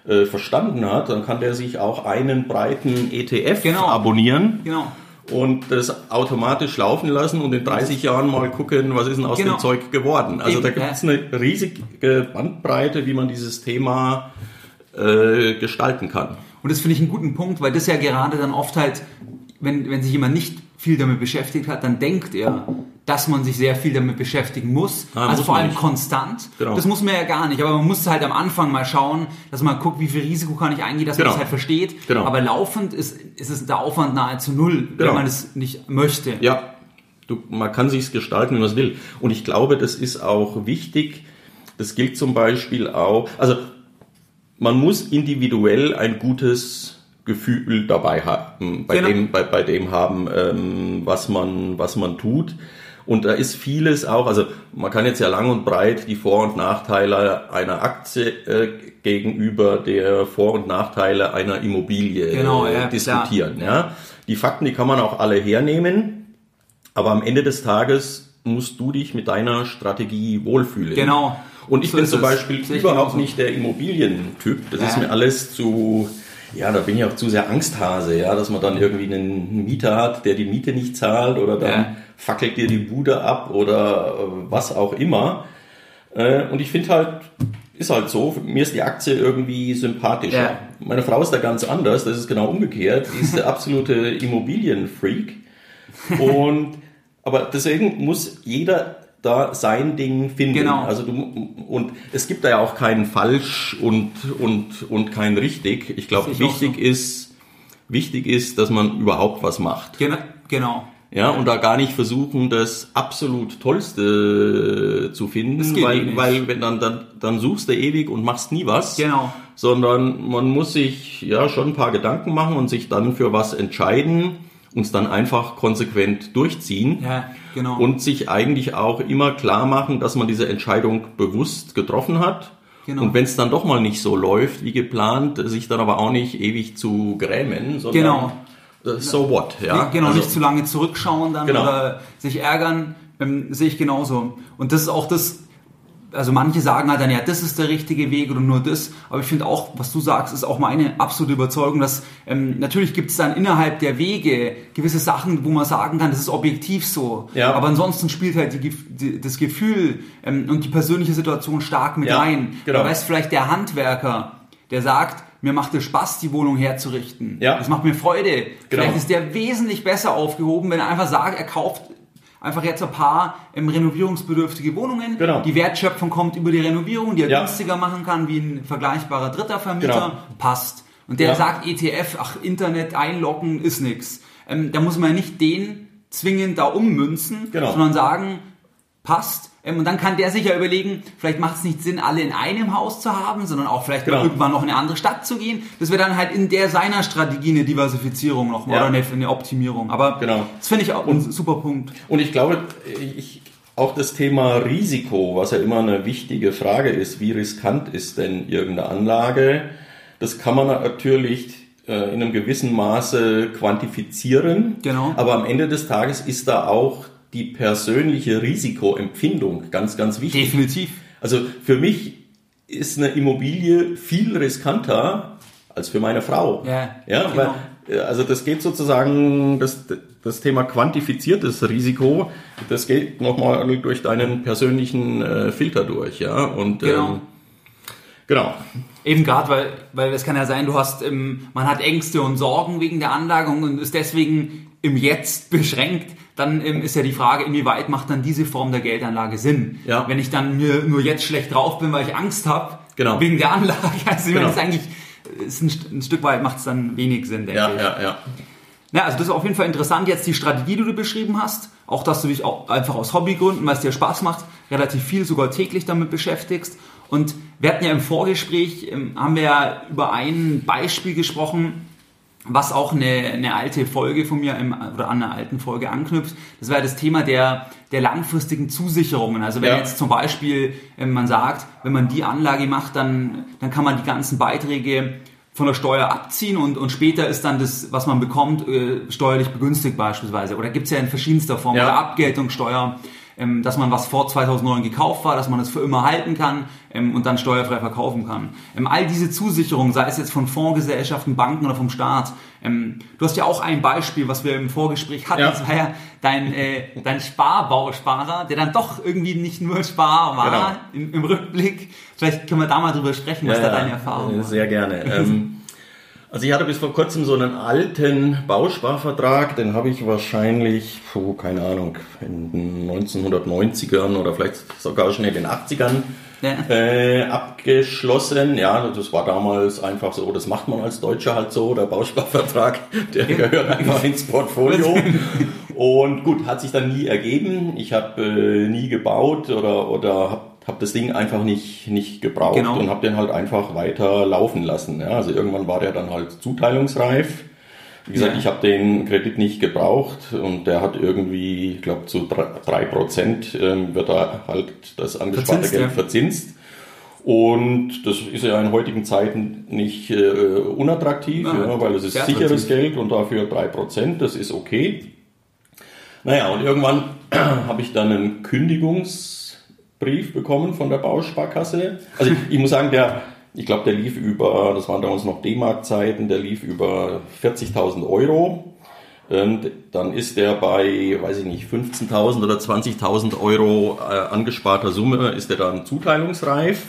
äh, verstanden hat, dann kann der sich auch einen breiten ETF Genau. abonnieren Genau. Und das automatisch laufen lassen und in 30 Jahren mal gucken, was ist denn aus Genau. dem Zeug geworden. Also Eben, da gibt es eine riesige Bandbreite, wie man dieses Thema äh, gestalten kann. Und das finde ich einen guten Punkt, weil das ja gerade dann oft halt, wenn, wenn sich jemand nicht viel damit beschäftigt hat, dann denkt er, dass man sich sehr viel damit beschäftigen muss. Ah, also muss vor man allem nicht. konstant. Genau. Das muss man ja gar nicht. Aber man muss halt am Anfang mal schauen, dass man guckt, wie viel Risiko kann ich eingehen, dass man Genau. das halt versteht. Genau. Aber laufend ist, ist es der Aufwand nahezu null, wenn Genau. man es nicht möchte. Ja, du, man kann sich's gestalten, wie man es will. Und ich glaube, das ist auch wichtig. Das gilt zum Beispiel auch, also man muss individuell ein gutes Gefühl dabei haben, bei Genau. dem, bei, bei dem haben, ähm, was man, was man tut. Und da ist vieles auch, also man kann jetzt ja lang und breit die Vor- und Nachteile einer Aktie äh, gegenüber der Vor- und Nachteile einer Immobilie Genau, äh, ja, diskutieren. Ja? Die Fakten, die kann man auch alle hernehmen. Aber am Ende des Tages musst du dich mit deiner Strategie wohlfühlen. Genau. Und ich So bin ist zum. Beispiel überhaupt nicht der Immobilientyp. Das ist Ja. mir alles zu, ja, da bin ich auch zu sehr Angsthase, ja, dass man dann irgendwie einen Mieter hat, der die Miete nicht zahlt oder dann Ja. Fackelt dir die Bude ab oder äh, was auch immer. Äh, Und ich finde halt, ist halt so, mir ist die Aktie irgendwie sympathischer. Ja. Meine Frau ist da ganz anders, das ist genau umgekehrt. Die ist der (laughs) absolute Immobilienfreak. Und, aber deswegen muss jeder da sein Ding finden. Genau. Also du, und es gibt da ja auch keinen falsch und, und, und kein richtig. Ich glaube, wichtig so. ist, wichtig ist, dass man überhaupt was macht. Genau. genau. Ja, und da gar nicht versuchen, das absolut Tollste zu finden, eh weil, nicht. weil wenn dann, dann, dann suchst du ewig und machst nie was. Genau. Sondern man muss sich ja schon ein paar Gedanken machen und sich dann für was entscheiden und es dann einfach konsequent durchziehen. Ja, genau. Und sich eigentlich auch immer klar machen, dass man diese Entscheidung bewusst getroffen hat. Genau. Und wenn es dann doch mal nicht so läuft wie geplant, sich dann aber auch nicht ewig zu grämen, sondern Genau. Äh, so what, ja. Genau, Also- nicht zu lange zurückschauen dann Genau. oder sich ärgern, ähm, sehe ich genauso. Und das ist auch das, also manche sagen halt dann, ja, das ist der richtige Weg oder nur das, aber ich finde auch, was du sagst, ist auch meine absolute Überzeugung, dass ähm, natürlich gibt es dann innerhalb der Wege gewisse Sachen, wo man sagen kann, das ist objektiv so, Ja. aber ansonsten spielt halt die, die, das Gefühl ähm, und die persönliche Situation stark mit Ja, rein. genau. Da weiß vielleicht der Handwerker, der sagt, mir macht es Spaß, die Wohnung herzurichten. Ja. Das macht mir Freude. Genau. Vielleicht ist der wesentlich besser aufgehoben, wenn er einfach sagt, er kauft einfach jetzt ein paar ähm, renovierungsbedürftige Wohnungen. Genau. Die Wertschöpfung kommt über die Renovierung, die er Ja. günstiger machen kann wie ein vergleichbarer dritter Vermieter. Genau. Passt. Und der Ja. sagt ETF, ach, Internet einloggen ist nix. Ähm, da muss man nicht den zwingend da ummünzen, Genau. sondern sagen, passt. Ähm, und dann kann der sich ja überlegen, vielleicht macht es nicht Sinn, alle in einem Haus zu haben, sondern auch vielleicht Genau. irgendwann noch in eine andere Stadt zu gehen. Das wäre dann halt in der seiner Strategie eine Diversifizierung noch Ja. oder eine, eine Optimierung. Aber Genau. das finde ich auch ein super Punkt. Und ich glaube, ich, auch das Thema Risiko, was ja immer eine wichtige Frage ist, wie riskant ist denn irgendeine Anlage, das kann man natürlich äh, in einem gewissen Maße quantifizieren. Genau. Aber am Ende des Tages ist da auch die persönliche Risikoempfindung ganz, ganz wichtig. Definitiv. Also für mich ist eine Immobilie viel riskanter als für meine Frau. Ja, ja genau. weil, äh, also das geht sozusagen, das, das Thema quantifiziertes Risiko, das geht nochmal durch deinen persönlichen äh, Filter durch, ja. Und Genau. ähm, genau. Eben gerade, weil, weil es kann ja sein, du hast, ähm, man hat Ängste und Sorgen wegen der Anlagung und ist deswegen im Jetzt beschränkt, dann ähm, ist ja die Frage, inwieweit macht dann diese Form der Geldanlage Sinn? Ja. Wenn ich dann mir nur jetzt schlecht drauf bin, weil ich Angst habe, Genau. wegen der Anlage, (laughs) also Genau. das ist eigentlich, ist ein, ein Stück weit macht es dann wenig Sinn, denke Ja, ich. ja, ja. Ja, also das ist auf jeden Fall interessant, jetzt die Strategie, die du beschrieben hast. Auch, dass du dich auch einfach aus Hobbygründen, weil es dir Spaß macht, relativ viel, sogar täglich damit beschäftigst. Und wir hatten ja im Vorgespräch, ähm, haben wir ja über ein Beispiel gesprochen, was auch eine, eine alte Folge von mir im, oder an einer alten Folge anknüpft. Das war ja das Thema der, der langfristigen Zusicherungen. Also wenn Ja. jetzt zum Beispiel ähm, man sagt, wenn man die Anlage macht, dann, dann kann man die ganzen Beiträge von der Steuer abziehen und, und später ist dann das, was man bekommt, äh, steuerlich begünstigt beispielsweise. Oder gibt es ja in verschiedenster Form Ja. oder Abgeltungssteuer, ähm, dass man was vor 2009 gekauft war, dass man das für immer halten kann ähm, und dann steuerfrei verkaufen kann. Ähm, all diese Zusicherungen, sei es jetzt von Fondsgesellschaften, Banken oder vom Staat. Ähm, du hast ja auch ein Beispiel, was wir im Vorgespräch hatten, Ja. das war ja dein, äh, dein Sparbausparer, der dann doch irgendwie nicht nur Spar war im, im Rückblick. Vielleicht können wir da mal drüber sprechen, was da deine Erfahrung war. Sehr gerne. (laughs) Also ich hatte bis vor kurzem so einen alten Bausparvertrag, den habe ich wahrscheinlich, oh, keine Ahnung, in den 1990ern oder vielleicht sogar schon in den 80ern ja. äh, abgeschlossen. Ja, das war damals einfach so, das macht man als Deutscher halt so, der Bausparvertrag, der gehört einfach ins Portfolio. (laughs) Und gut, hat sich dann nie ergeben. Ich habe äh, nie gebaut oder, oder habe habe das Ding einfach nicht, nicht gebraucht genau. und habe den halt einfach weiter laufen lassen. Ja, also irgendwann war der dann halt zuteilungsreif. Wie gesagt, ja. ich habe den Kredit nicht gebraucht und der hat irgendwie, ich glaube, zu drei Prozent ähm, wird da halt das angesparte Geld ja. verzinst. Und das ist ja in heutigen Zeiten nicht äh, unattraktiv, ja, ja, weil es ist sicheres Geld und dafür drei Prozent, das ist okay. Naja, und irgendwann (clears throat) habe ich dann einen Kündigungs- Brief bekommen von der Bausparkasse. Also ich, ich muss sagen, der, ich glaube, der lief über, das waren damals noch D-Mark-Zeiten, der lief über 40.000 Euro. Und dann ist der bei, weiß ich nicht, 15.000 oder 20.000 Euro äh, angesparter Summe, ist der dann zuteilungsreif.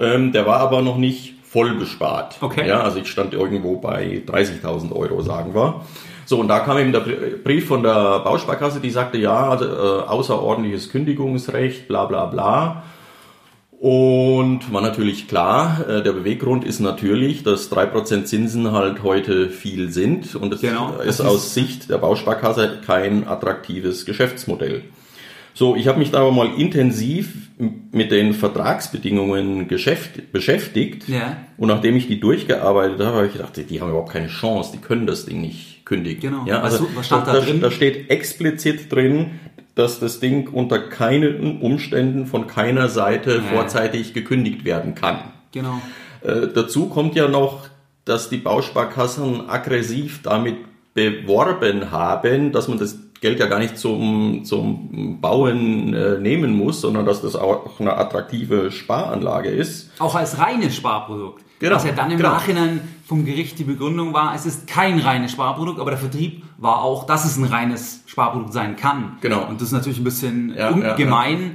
Ähm, der war aber noch nicht voll bespart. Okay. Ja, also ich stand irgendwo bei 30.000 Euro, sagen wir. So, und da kam eben der Brief von der Bausparkasse, die sagte, ja, also, äh, außerordentliches Kündigungsrecht, bla bla bla. Und war natürlich klar, äh, der Beweggrund ist natürlich, dass drei Prozent Zinsen halt heute viel sind und es genau, ist aus Sicht der Bausparkasse kein attraktives Geschäftsmodell. So, ich habe mich da aber mal intensiv mit den Vertragsbedingungen beschäftigt. Ja. Und nachdem ich die durchgearbeitet habe, habe ich gedacht, die haben überhaupt keine Chance, die können das Ding nicht kündigen. Genau. Ja, also was, stand da, da, drin? da steht explizit drin, dass das Ding unter keinen Umständen von keiner Seite ja. vorzeitig gekündigt werden kann. Genau. Äh, dazu kommt ja noch, dass die Bausparkassen aggressiv damit beworben haben, dass man das Geld ja gar nicht zum, zum Bauen äh, nehmen muss, sondern dass das auch eine attraktive Sparanlage ist. Auch als reines Sparprodukt. Genau. Was ja dann im genau. Nachhinein vom Gericht die Begründung war, es ist kein reines Sparprodukt, aber der Vertrieb war auch, dass es ein reines Sparprodukt sein kann. Genau. Und das ist natürlich ein bisschen ja, ja, gemein. Ja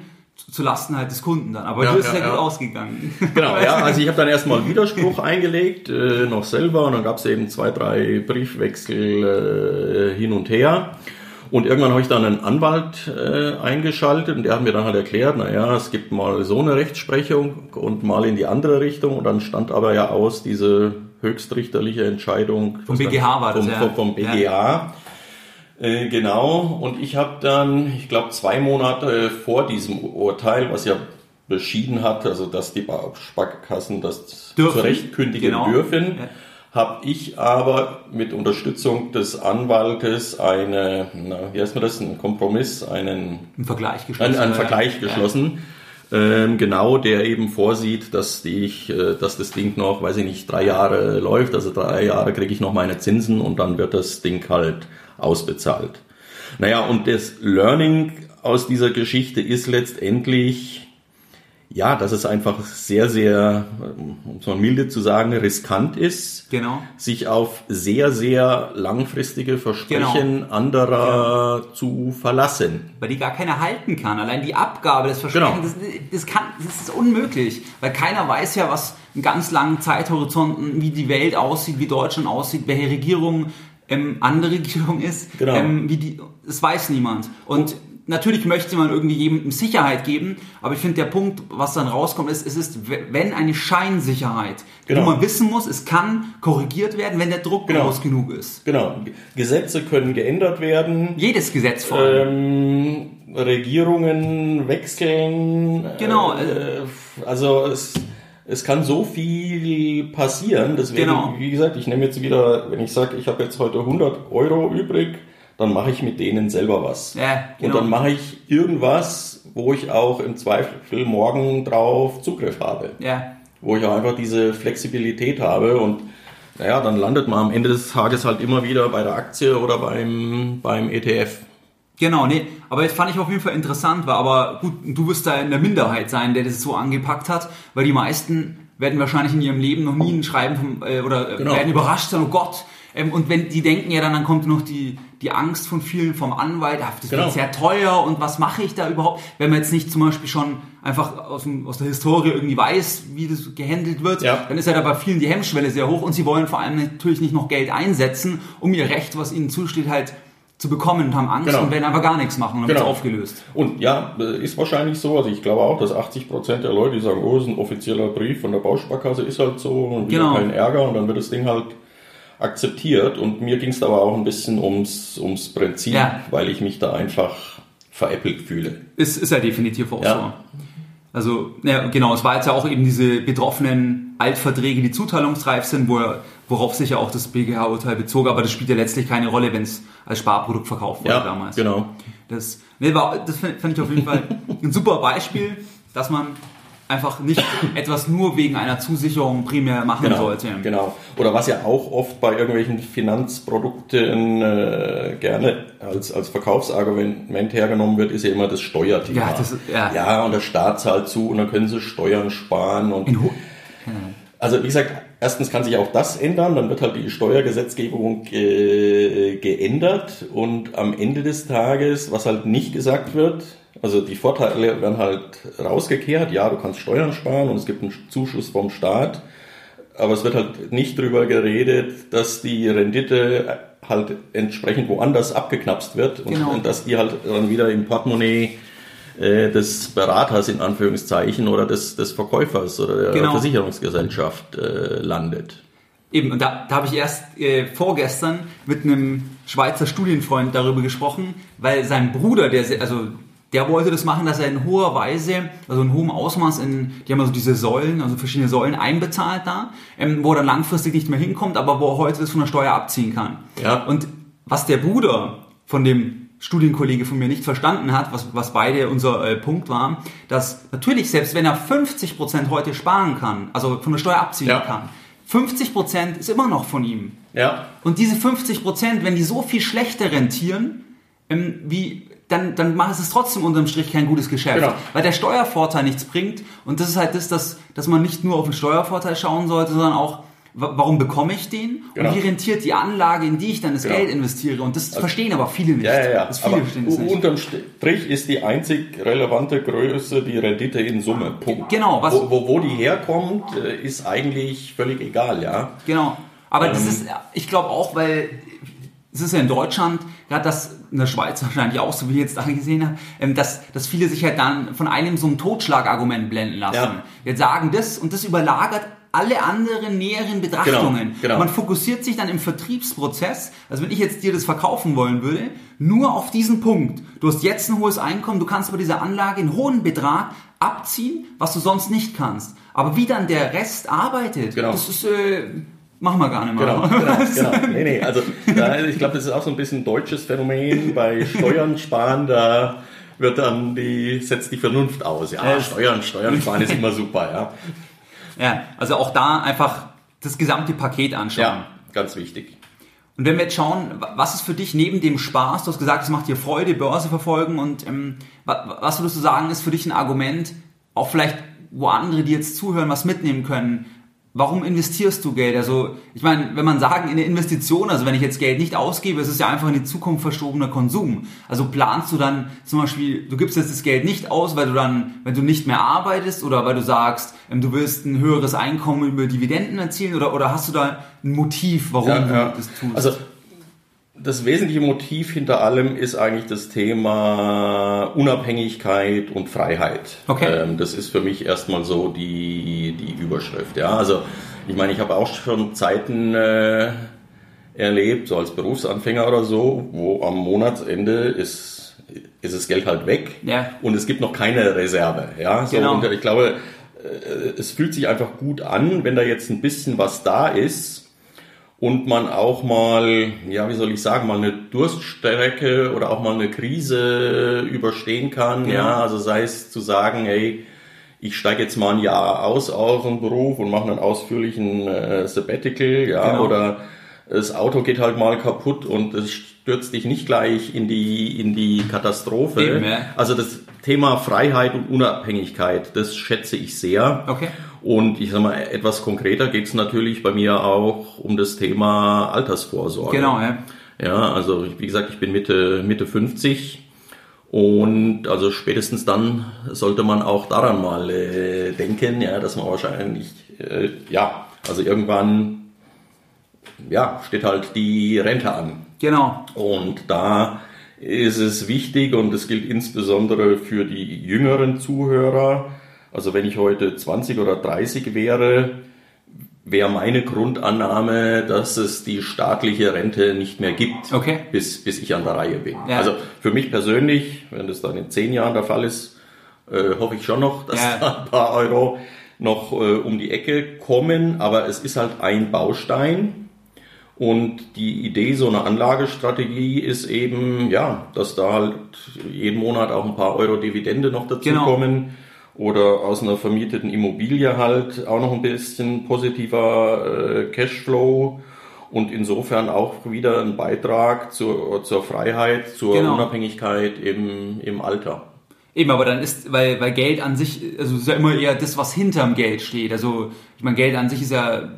zu Lasten halt des Kunden dann. Aber ja, du bist ja, ja, gut ausgegangen. (laughs) Genau, ja, (laughs) also ich habe dann erstmal Widerspruch eingelegt, äh, noch selber, und dann gab es eben zwei, drei Briefwechsel äh, hin und her. Und irgendwann habe ich dann einen Anwalt äh, eingeschaltet und der hat mir dann halt erklärt, naja, es gibt mal so eine Rechtsprechung und mal in die andere Richtung und dann stand aber ja aus diese höchstrichterliche Entscheidung vom BGH war das vom, ja. vom BGH. Ja. Äh, genau, und ich habe dann, ich glaube, zwei Monate vor diesem Urteil, was ja beschieden hat, also dass die Sparkassen das dürfen. zurecht kündigen genau. dürfen, ja habe ich aber mit Unterstützung des Anwaltes eine, na, wie heißt man das, einen Kompromiss, einen, einen Vergleich geschlossen. Einen, einen Vergleich geschlossen. Ähm, genau, der eben vorsieht, dass ich, äh, dass das Ding noch, weiß ich nicht, drei Jahre läuft. Also drei Jahre kriege ich noch meine Zinsen und dann wird das Ding halt ausbezahlt. Naja, und das Learning aus dieser Geschichte ist letztendlich, ja, dass es einfach sehr, sehr, um es mal milde zu sagen, riskant ist, genau. sich auf sehr, sehr langfristige Versprechen genau. anderer genau. zu verlassen. Weil die gar keiner halten kann. Allein die Abgabe des Versprechens, genau. das, das, kann, das ist unmöglich. Weil keiner weiß ja, was in ganz langen Zeithorizonten, wie die Welt aussieht, wie Deutschland aussieht, welche Regierung ähm, andere (laughs) Regierung ist. Genau. Ähm, wie die, das weiß niemand. Und natürlich möchte man irgendwie jemandem Sicherheit geben, aber ich finde der Punkt, was dann rauskommt, ist, es ist, wenn eine Scheinsicherheit, genau. wo man wissen muss, es kann korrigiert werden, wenn der Druck genau. groß genug ist. Genau. Gesetze können geändert werden. Jedes Gesetz vor allem. Ähm, Regierungen wechseln. Genau. Äh, also es, es kann so viel passieren. Deswegen, genau. wie gesagt, ich nehme jetzt wieder, wenn ich sage, ich habe jetzt heute 100 Euro übrig, dann mache ich mit denen selber was. Ja, genau. Und dann mache ich irgendwas, wo ich auch im Zweifel morgen drauf Zugriff habe. Ja. Wo ich auch einfach diese Flexibilität habe und naja, dann landet man am Ende des Tages halt immer wieder bei der Aktie oder beim, beim ETF. Genau, nee, aber jetzt fand ich auf jeden Fall interessant, war aber gut, du wirst da in der Minderheit sein, der das so angepackt hat, weil die meisten werden wahrscheinlich in ihrem Leben noch nie ein Schreiben vom, äh, oder genau. werden überrascht sein, oh Gott, Ähm, und wenn die denken ja dann, dann kommt noch die, die Angst von vielen vom Anwalt, ach, das Genau. wird sehr teuer und was mache ich da überhaupt, wenn man jetzt nicht zum Beispiel schon einfach aus, dem, aus der Historie irgendwie weiß, wie das gehandelt wird, Ja. dann ist ja da bei vielen die Hemmschwelle sehr hoch und sie wollen vor allem natürlich nicht noch Geld einsetzen, um ihr Recht, was ihnen zusteht, halt zu bekommen und haben Angst Genau. und werden einfach gar nichts machen und dann Genau. wird's aufgelöst. Und ja, ist wahrscheinlich so. Also ich glaube auch, dass 80 Prozent der Leute, die sagen, oh, ist ein offizieller Brief von der Bausparkasse, ist halt so und Genau. kein Ärger und dann wird das Ding halt akzeptiert. Und mir ging es aber auch ein bisschen ums, ums Prinzip, Ja. weil ich mich da einfach veräppelt fühle. Ist, ist ja definitiv auch Ja. so. Also, ja, genau, es war jetzt ja auch eben diese betroffenen Altverträge, die zuteilungsreif sind, wo, worauf sich ja auch das BGH-Urteil bezog, aber das spielt ja letztlich keine Rolle, wenn es als Sparprodukt verkauft wurde Ja, damals. genau. Das, nee, war, das fand fand ich auf jeden Fall (laughs) ein super Beispiel, dass man einfach nicht etwas nur wegen einer Zusicherung primär machen Genau, sollte. genau. Oder was ja auch oft bei irgendwelchen Finanzprodukten äh, gerne als, als Verkaufsargument hergenommen wird, ist ja immer das Steuerthema. Ja, das ja. ja, und der Staat zahlt zu und dann können sie Steuern sparen. Und In Ho- also wie gesagt, erstens kann sich auch das ändern, dann wird halt die Steuergesetzgebung äh, geändert und am Ende des Tages, was halt nicht gesagt wird, also die Vorteile werden halt rausgekehrt, ja, du kannst Steuern sparen und es gibt einen Zuschuss vom Staat, aber es wird halt nicht drüber geredet, dass die Rendite halt entsprechend woanders abgeknapst wird und, Genau. und dass die halt dann wieder im Portemonnaie äh, des Beraters in Anführungszeichen oder des, des Verkäufers oder der Genau. Versicherungsgesellschaft äh, landet. Eben, und da, da habe ich erst äh, vorgestern mit einem Schweizer Studienfreund darüber gesprochen, weil sein Bruder, der, also der wollte das machen, dass er in hoher Weise, also in hohem Ausmaß in, die haben also diese Säulen, also verschiedene Säulen einbezahlt da, ähm, wo er dann langfristig nicht mehr hinkommt, aber wo er heute das von der Steuer abziehen kann. Ja. Und was der Bruder von dem Studienkollege von mir nicht verstanden hat, was, was beide unser äh, Punkt war, dass natürlich, selbst wenn er 50% heute sparen kann, also von der Steuer abziehen Ja. kann, 50% ist immer noch von ihm. Ja, Und diese 50%, wenn die so viel schlechter rentieren, ähm, wie, dann, dann macht es trotzdem unterm Strich kein gutes Geschäft. Genau. Weil der Steuervorteil nichts bringt. Und das ist halt das, dass, dass man nicht nur auf den Steuervorteil schauen sollte, sondern auch, wa- warum bekomme ich den? Genau. Und wie rentiert die Anlage, in die ich dann das Genau. Geld investiere? Und das verstehen aber viele nicht. ja, ja. ja. Das viele Aber verstehen das nicht. unterm Strich ist die einzig relevante Größe die Rendite in Summe. Punkt. Genau, was- wo, wo, wo die herkommt, äh, ist eigentlich völlig egal, ja. Genau. Aber das Ähm. ist, ich glaube auch, weil es ist ja in Deutschland, gerade das in der Schweiz (laughs) wahrscheinlich auch, so wie ich jetzt da gesehen habe, ähm, dass, dass viele sich halt dann von einem so ein Totschlagargument blenden lassen. Ja. Jetzt sagen das und das überlagert alle anderen näheren Betrachtungen. Genau, genau. Man fokussiert sich dann im Vertriebsprozess, also wenn ich jetzt dir das verkaufen wollen würde, nur auf diesen Punkt. Du hast jetzt ein hohes Einkommen, du kannst bei dieser Anlage einen hohen Betrag abziehen, was du sonst nicht kannst. Aber wie dann der Rest arbeitet, Genau. das ist, äh, machen wir gar nicht mehr. Genau, genau, (laughs) genau. Nee, nee, also da, ich glaube, das ist auch so ein bisschen ein deutsches Phänomen. Bei Steuern sparen, da wird dann die, setzt die Vernunft aus. Ja, Ja. Steuern, Steuern sparen ist immer super, ja. Ja, also auch da einfach das gesamte Paket anschauen. Ja, ganz wichtig. Und wenn wir jetzt schauen, wa- was ist für dich neben dem Spaß, du hast gesagt, es macht dir Freude, Börse verfolgen und ähm, wa- was würdest du sagen, ist für dich ein Argument, auch vielleicht, wo andere, die jetzt zuhören, was mitnehmen können? Warum investierst du Geld? Also, ich meine, wenn man sagen, in eine Investition, also wenn ich jetzt Geld nicht ausgebe, es ist ja einfach in die Zukunft verschobener Konsum. Also planst du dann zum Beispiel, du gibst jetzt das Geld nicht aus, weil du dann, wenn du nicht mehr arbeitest oder weil du sagst, ähm, du willst ein höheres Einkommen über Dividenden erzielen oder, oder hast du da ein Motiv, warum Ja, du ja. das tust? Also das wesentliche Motiv hinter allem ist eigentlich das Thema Unabhängigkeit und Freiheit. Okay. Ähm, das ist für mich erstmal so die, die Überschrift. Ja, also ich meine, ich habe auch schon Zeiten äh, erlebt, so als Berufsanfänger oder so, wo am Monatsende ist, ist das Geld halt weg Ja. und es gibt noch keine Reserve. Ja, so, Genau. und ich glaube, äh, es fühlt sich einfach gut an, wenn da jetzt ein bisschen was da ist und man auch mal, ja, wie soll ich sagen, mal eine Durststrecke oder auch mal eine Krise überstehen kann. Ja. Ja, also sei es zu sagen, hey, ich steige jetzt mal ein Jahr aus aus dem Beruf und mache einen ausführlichen äh, Sabbatical, ja, Genau. oder das Auto geht halt mal kaputt und es stürzt dich nicht gleich in die in die Katastrophe. Eben, ja. Also das Thema Freiheit und Unabhängigkeit, das schätze ich sehr. Okay. Und ich sag mal, etwas konkreter geht es natürlich bei mir auch um das Thema Altersvorsorge. Genau, ja. Ja, also wie gesagt, ich bin Mitte, Mitte 50 und also spätestens dann sollte man auch daran mal äh, denken, ja, dass man wahrscheinlich, äh, ja, also irgendwann, ja, steht halt die Rente an. Genau. Und da ist es wichtig und das gilt insbesondere für die jüngeren Zuhörer. Also wenn ich heute 20 oder 30 wäre, wäre meine Grundannahme, dass es die staatliche Rente nicht mehr gibt, okay. bis, bis ich an der Reihe bin. Ja. Also für mich persönlich, wenn das dann in zehn Jahren der Fall ist, äh, hoffe ich schon noch, dass Ja. da ein paar Euro noch äh, um die Ecke kommen. Aber es ist halt ein Baustein. Und die Idee so einer Anlagestrategie ist eben, ja, dass da halt jeden Monat auch ein paar Euro Dividende noch dazukommen. Oder aus einer vermieteten Immobilie halt auch noch ein bisschen positiver äh, Cashflow und insofern auch wieder ein Beitrag zur, zur Freiheit, zur Genau. Unabhängigkeit im, im Alter. Eben, aber dann ist, weil, weil Geld an sich, also ist ja immer eher das, was hinterm Geld steht. Also, ich meine, Geld an sich ist ja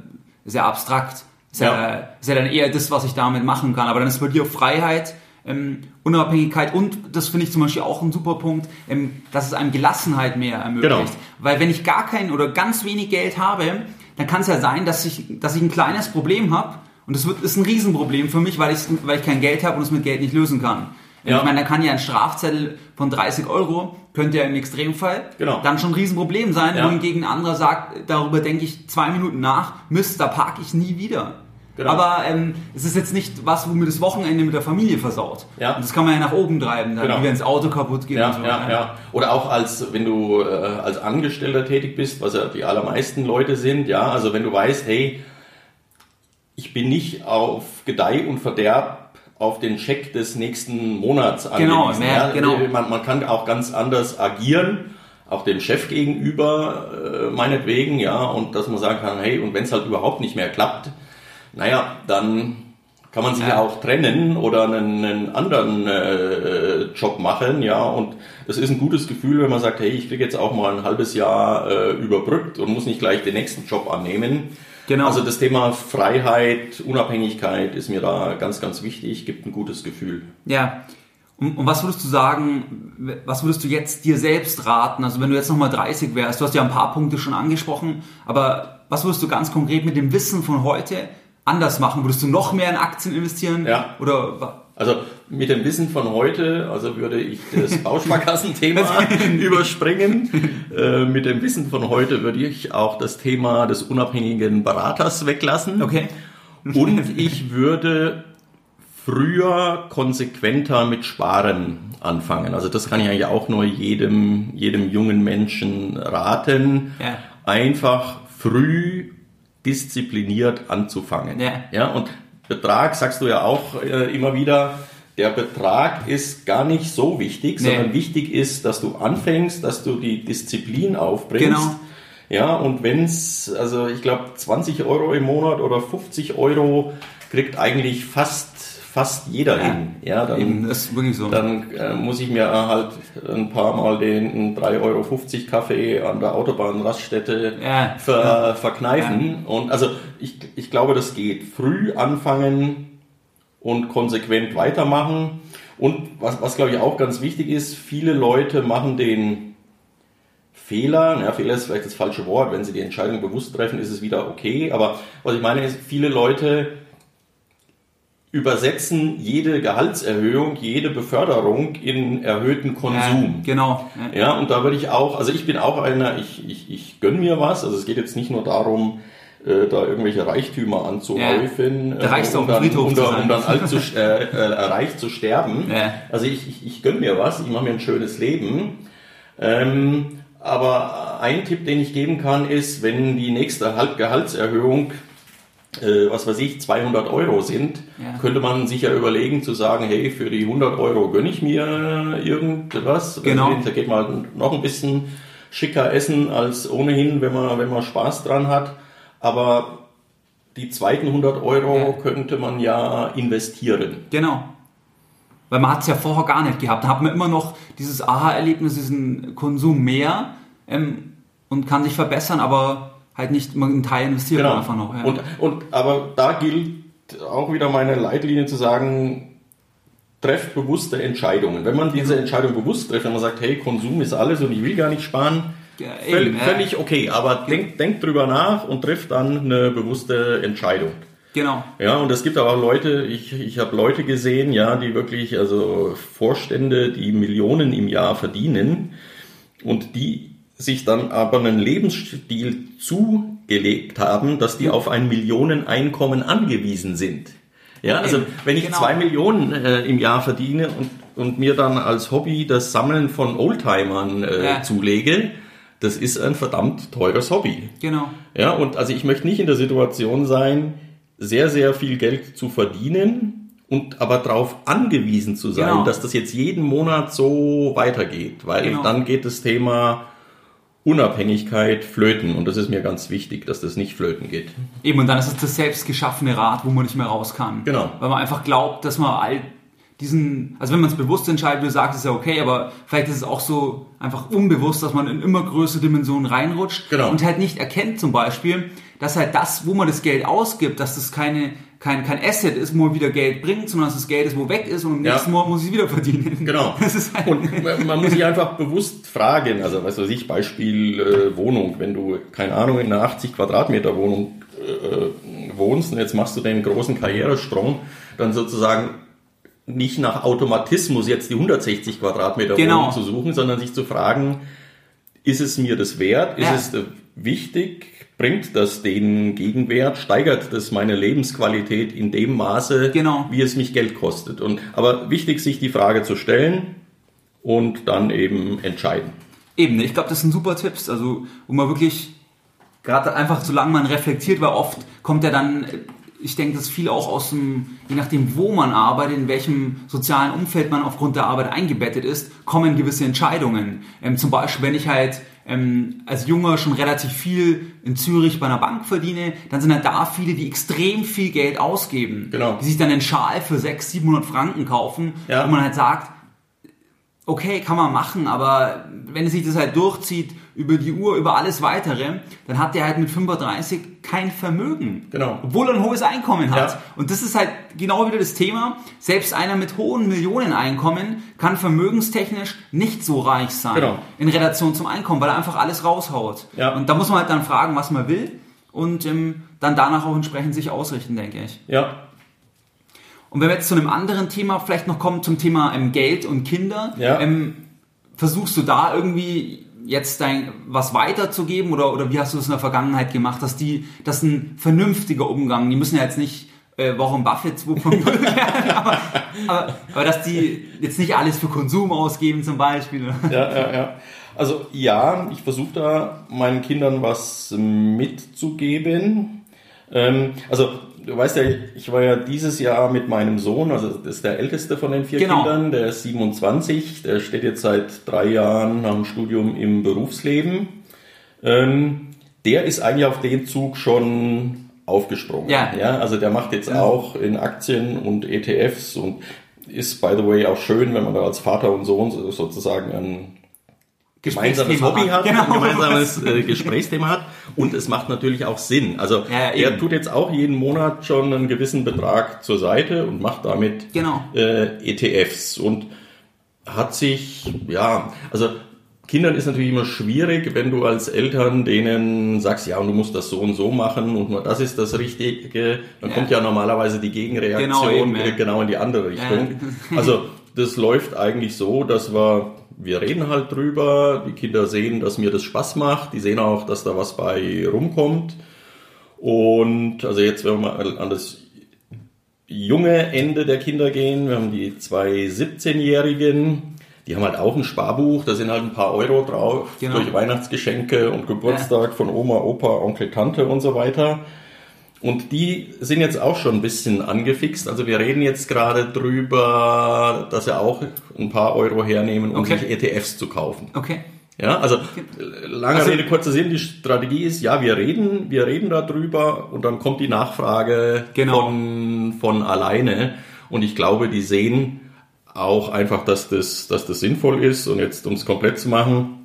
sehr abstrakt. Ist ja. Ja. ist ja dann eher das, was ich damit machen kann. Aber dann ist bei dir Freiheit, ähm, Unabhängigkeit und das finde ich zum Beispiel auch ein super Punkt, ähm, dass es einem Gelassenheit mehr ermöglicht. Genau. Weil wenn ich gar kein oder ganz wenig Geld habe, dann kann es ja sein, dass ich, dass ich ein kleines Problem habe und das wird, ist ein Riesenproblem für mich, weil ich, weil ich kein Geld habe und es mit Geld nicht lösen kann. Ja. Ich meine, da kann ja ein Strafzettel von 30 Euro, könnte ja im Extremfall Genau. dann schon ein Riesenproblem sein, Ja. wohingegen ein anderer sagt, darüber denke ich zwei Minuten nach, Mist, da parke ich nie wieder. Genau. Aber ähm, es ist jetzt nicht was, wo mir das Wochenende mit der Familie versaut. Ja. Und das kann man ja nach oben treiben, dann, Genau. wenn das Auto kaputt geht Ja, so. ja, ja. Oder auch als, wenn du äh, als Angestellter tätig bist, was ja die allermeisten Leute sind, ja, also wenn du weißt, hey, ich bin nicht auf Gedeih und Verderb auf den Check des nächsten Monats Genau, angewiesen. ja, genau. Man, man kann auch ganz anders agieren, auch dem Chef gegenüber, äh, meinetwegen, ja, und dass man sagen kann, hey, und wenn es halt überhaupt nicht mehr klappt, naja, dann kann man sich Ja. ja auch trennen oder einen, einen anderen äh, Job machen, ja, und das ist ein gutes Gefühl, wenn man sagt, hey, ich kriege jetzt auch mal ein halbes Jahr äh, überbrückt und muss nicht gleich den nächsten Job annehmen. Genau. Also das Thema Freiheit, Unabhängigkeit ist mir da ganz, ganz wichtig, gibt ein gutes Gefühl. Ja. Und, und was würdest du sagen, was würdest du jetzt dir selbst raten? Also wenn du jetzt nochmal 30 wärst, du hast ja ein paar Punkte schon angesprochen, aber was würdest du ganz konkret mit dem Wissen von heute anders machen? Würdest du noch mehr in Aktien investieren? Ja. Oder Also mit dem Wissen von heute, also würde ich das (laughs) Bausparkassenthema überspringen. Äh, mit dem Wissen von heute würde ich auch das Thema des unabhängigen Beraters weglassen. okay. Und (laughs) ich würde früher konsequenter mit Sparen anfangen. Also das kann ich eigentlich auch nur jedem, jedem jungen Menschen raten. Ja. Einfach früh diszipliniert anzufangen. Ja. ja und Betrag, sagst du ja auch äh, immer wieder, der Betrag ist gar nicht so wichtig, Nee. sondern wichtig ist, dass du anfängst, dass du die Disziplin aufbringst. Genau. Ja, und wenn's, also ich glaube 20 Euro im Monat oder 50 Euro kriegt eigentlich fast fast jeder Ja. hin. Ja, dann, Eben, ist wirklich so. dann äh, muss ich mir halt ein paar Mal den 3,50 Euro Kaffee an der Autobahnraststätte Ja. ver, verkneifen. Und also ich, ich glaube, das geht. Früh anfangen und konsequent weitermachen. Und was, was glaube ich auch ganz wichtig ist, viele Leute machen den Fehler, ja, Fehler ist vielleicht das falsche Wort, wenn sie die Entscheidung bewusst treffen, ist es wieder okay. Aber was ich meine ist, viele Leute übersetzen jede Gehaltserhöhung, jede Beförderung in erhöhten ja, Konsum. genau. Ja. Ja, und da würde ich auch, also ich bin auch einer, ich, ich, ich gönn mir was. Also es geht jetzt nicht nur darum, äh, da irgendwelche Reichtümer anzuhäufen, Da reicht's um, dann, um, sein. um dann alt zu, (laughs) äh, äh, reich zu sterben. Ja. Also ich, ich, ich gönn mir was, ich mache mir ein schönes Leben. Ähm, aber ein Tipp, den ich geben kann, ist, wenn die nächste Halb- Gehaltserhöhung äh, was weiß ich, 200 Euro sind, Ja. könnte man sich ja überlegen zu sagen, hey, für die 100 Euro gönne ich mir irgendwas. Genau. Da geht man noch ein bisschen schicker essen als ohnehin, wenn man, wenn man Spaß dran hat. Aber die zweiten 100 Euro Ja. könnte man ja investieren. Genau. Weil man hat es ja vorher gar nicht gehabt. Da hat man immer noch dieses Aha-Erlebnis, diesen Konsum mehr ähm, und kann sich verbessern, aber halt nicht immer einen Teil investieren Genau. einfach noch. Ja. Und, und, aber da gilt auch wieder meine Leitlinie zu sagen, trefft bewusste Entscheidungen. Wenn man diese Entscheidung bewusst trifft, wenn man sagt, hey, Konsum ist alles und ich will gar nicht sparen, Ja, völlig, eben, ja. völlig okay. Aber denkt denk drüber nach und trifft dann eine bewusste Entscheidung. genau. Ja, und es gibt aber auch Leute, ich, ich habe Leute gesehen, ja, die wirklich, also Vorstände, die Millionen im Jahr verdienen und die sich dann aber einen Lebensstil zugelegt haben, dass die auf ein Millioneneinkommen angewiesen sind. Ja, also wenn ich Genau. zwei Millionen äh, im Jahr verdiene und, und mir dann als Hobby das Sammeln von Oldtimern äh, Ja. zulege, das ist ein verdammt teures Hobby. Genau. Ja, und also ich möchte nicht in der Situation sein, sehr, sehr viel Geld zu verdienen und aber darauf angewiesen zu sein, Genau. dass das jetzt jeden Monat so weitergeht, weil Genau. dann geht das Thema Unabhängigkeit flöten und das ist mir ganz wichtig, dass das nicht flöten geht. Eben, und dann ist es das selbst geschaffene Rad, wo man nicht mehr raus kann. Genau. Weil man einfach glaubt, dass man all diesen, also wenn man es bewusst entscheidet, du sagst, ist ja okay, aber vielleicht ist es auch so einfach unbewusst, dass man in immer größere Dimensionen reinrutscht Genau. und halt nicht erkennt zum Beispiel, dass halt das, wo man das Geld ausgibt, dass das keine, kein, kein Asset ist, wo man wieder Geld bringt, sondern dass das Geld ist, wo weg ist und im Ja. nächsten Monat muss ich wieder verdienen. (laughs) Genau. (laughs) Halt, Und man- man muss sich einfach bewusst fragen, also was weiß ich, Beispiel äh, Wohnung, wenn du, keine Ahnung, in einer 80 Quadratmeter Wohnung äh, wohnst und jetzt machst du den großen Karrieresprung, dann sozusagen nicht nach Automatismus jetzt die 160 Quadratmeter Genau. Wohnung zu suchen, sondern sich zu fragen, ist es mir das wert? Ist Ja. es äh, wichtig? Bringt das den Gegenwert? Steigert das meine Lebensqualität in dem Maße, Genau. wie es mich Geld kostet? Und, aber wichtig, sich die Frage zu stellen und dann eben entscheiden. Eben, ich glaube, das sind super Tipps, also wo man wirklich gerade einfach, solange man reflektiert, weil oft kommt ja dann, ich denke, das viel auch aus dem, je nachdem, wo man arbeitet, in welchem sozialen Umfeld man aufgrund der Arbeit eingebettet ist, kommen gewisse Entscheidungen. Ähm, zum Beispiel, wenn ich halt ähm, als Junger schon relativ viel in Zürich bei einer Bank verdiene, dann sind halt da viele, die extrem viel Geld ausgeben. Genau. Die sich dann einen Schal für 600, 700 Franken kaufen, Ja. wo man halt sagt, okay, kann man machen, aber wenn es sich das halt durchzieht über die Uhr, über alles weitere, dann hat der halt mit 35 kein Vermögen. Genau. Obwohl er ein hohes Einkommen hat. Ja. Und das ist halt genau wieder das Thema. Selbst einer mit hohen Millioneneinkommen kann vermögenstechnisch nicht so reich sein. Genau. In Relation zum Einkommen, weil er einfach alles raushaut. Ja. Und da muss man halt dann fragen, was man will und ähm, dann danach auch entsprechend sich ausrichten, denke ich. Ja, Und wenn wir jetzt zu einem anderen Thema vielleicht noch kommen, zum Thema ähm, Geld und Kinder, Ja. ähm, versuchst du da irgendwie jetzt dein was weiterzugeben oder, oder wie hast du das in der Vergangenheit gemacht, dass die, das ein vernünftiger Umgang, die müssen ja jetzt nicht äh, Warren Buffett 2.0 (laughs) werden, aber, aber, aber dass die jetzt nicht alles für Konsum ausgeben zum Beispiel. ja, ja, ja. Also ja, ich versuche da meinen Kindern was mitzugeben. Ähm, also du weißt ja, ich war ja dieses Jahr mit meinem Sohn, also das ist der älteste von den vier Genau. Kindern, der ist 27, der steht jetzt seit drei Jahren nach dem Studium im Berufsleben. Ähm, der ist eigentlich auf den Zug schon aufgesprungen. Ja. ja also der macht jetzt auch in Aktien und ETFs und ist, by the way, auch schön, wenn man da als Vater und Sohn so- sozusagen ein gemeinsames Hobby hat, Genau. ein gemeinsames äh, Gesprächsthema hat und es macht natürlich auch Sinn. Also Ja, er tut jetzt auch jeden Monat schon einen gewissen Betrag zur Seite und macht damit Genau. äh, ETFs und hat sich, ja, also Kindern ist natürlich immer schwierig, wenn du als Eltern denen sagst, ja, und du musst das so und so machen und nur das ist das Richtige, dann Ja. kommt ja normalerweise die Gegenreaktion Genau, eben, genau in die andere Richtung. Ja. Also das läuft eigentlich so, dass wir, wir reden halt drüber, die Kinder sehen, dass mir das Spaß macht, die sehen auch, dass da was bei rumkommt. Und also jetzt, wenn wir mal an das junge Ende der Kinder gehen, wir haben die zwei 17-Jährigen, die haben halt auch ein Sparbuch, da sind halt ein paar Euro drauf Genau. durch Weihnachtsgeschenke und Geburtstag von Oma, Opa, Onkel, Tante und so weiter. Und die sind jetzt auch schon ein bisschen angefixt. Also wir reden jetzt gerade drüber, dass sie auch ein paar Euro hernehmen, um Okay. sich ETFs zu kaufen. Okay. Ja, also lange Also- Rede, kurzer Sinn, die Strategie ist, ja, wir reden, wir reden darüber und dann kommt die Nachfrage Genau. von, von alleine. Und ich glaube, die sehen auch einfach, dass das, dass das sinnvoll ist. Und jetzt, um es komplett zu machen,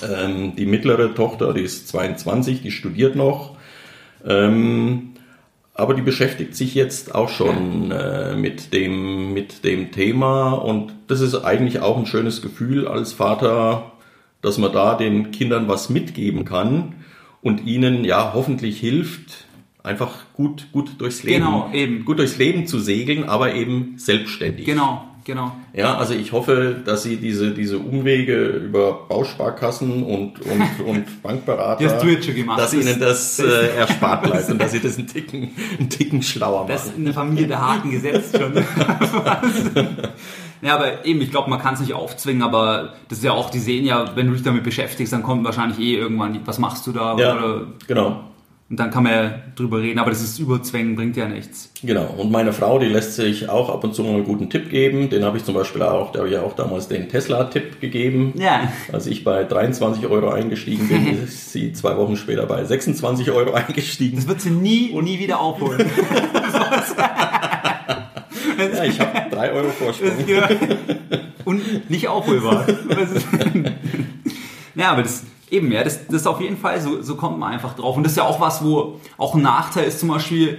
Ähm, die mittlere Tochter, die ist 22, die studiert noch. Ähm, aber die beschäftigt sich jetzt auch schon äh, mit, dem, mit dem Thema und das ist eigentlich auch ein schönes Gefühl als Vater, dass man da den Kindern was mitgeben kann und ihnen ja hoffentlich hilft, einfach gut, gut durchs Leben, Genau, eben. gut durchs Leben zu segeln, aber eben selbstständig. Genau, genau. Ja, also ich hoffe, dass Sie diese, diese Umwege über Bausparkassen und, und, (laughs) und Bankberater, hast du jetzt schon gemacht. dass Das- Ihnen das äh, erspart bleibt und dass Sie das einen Ticken, einen Ticken schlauer Das machen. ist in der Familie der Haken gesetzt schon. (laughs) ja, aber eben, ich glaube, man kann es nicht aufzwingen, aber das ist ja auch, die sehen ja, wenn du dich damit beschäftigst, dann kommt wahrscheinlich eh irgendwann, die, was machst du da? Ja, Oder, genau. Und dann kann man ja drüber reden, aber das ist Überzwängen, bringt ja nichts. Genau. Und meine Frau, die lässt sich auch ab und zu mal einen guten Tipp geben. Den habe ich zum Beispiel auch, da habe ich ja auch damals den Tesla-Tipp gegeben. Ja. Als ich bei 23 Euro eingestiegen bin, (laughs) ist sie zwei Wochen später bei 26 Euro eingestiegen. Das wird sie nie, nie wieder aufholen. (laughs) Ja, ich habe drei Euro Vorsprung. Und nicht aufholbar. (laughs) Ja, aber das eben, ja, das, das ist auf jeden Fall, so, so kommt man einfach drauf. Und das ist ja auch was, wo auch ein Nachteil ist, zum Beispiel,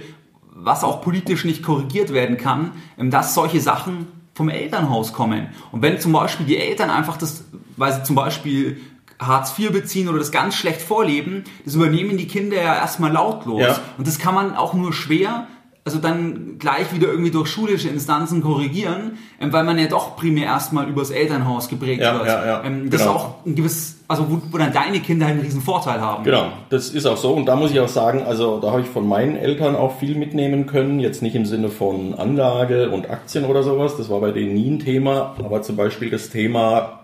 was auch politisch nicht korrigiert werden kann, ähm, dass solche Sachen vom Elternhaus kommen. Und wenn zum Beispiel die Eltern einfach das, weil sie zum Beispiel Hartz IV beziehen oder das ganz schlecht vorleben, das übernehmen die Kinder ja erstmal lautlos. Ja. Und das kann man auch nur schwer, also dann gleich wieder irgendwie durch schulische Instanzen korrigieren, ähm, weil man ja doch primär erstmal übers Elternhaus geprägt Ja, wird. ja, ja, Ähm, das genau. ist auch ein gewisses, also wo, wo dann deine Kinder einen riesen Vorteil haben. Genau, das ist auch so. Und da muss ich auch sagen, also da habe ich von meinen Eltern auch viel mitnehmen können. Jetzt nicht im Sinne von Anlage und Aktien oder sowas. Das war bei denen nie ein Thema. Aber zum Beispiel das Thema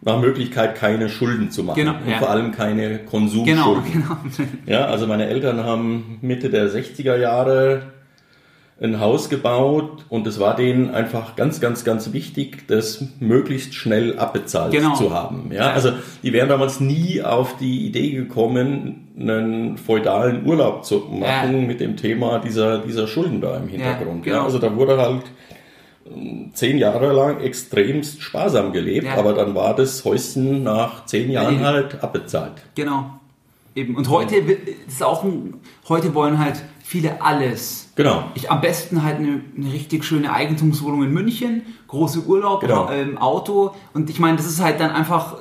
nach Möglichkeit keine Schulden zu machen. Genau, und ja. vor allem keine Genau, Konsumschulden. genau. Ja, also meine Eltern haben Mitte der 60er Jahre ein Haus gebaut und es war denen einfach ganz, ganz, ganz wichtig, das möglichst schnell abbezahlt Genau. zu haben. Ja, Ja. also die wären damals nie auf die Idee gekommen, einen feudalen Urlaub zu machen Ja. mit dem Thema dieser, dieser Schulden da im Hintergrund. genau. Ja, also da wurde halt ähm, zehn Jahre lang extremst sparsam gelebt, Ja. aber dann war das Häuschen nach zehn Jahren Ja, halt abbezahlt. Genau. Eben. Und heute ist auch ein, heute wollen halt viele alles. Genau. Ich am besten halt eine, eine richtig schöne Eigentumswohnung in München, große Urlaub, Genau. ähm, Auto. Und ich meine, das ist halt dann einfach,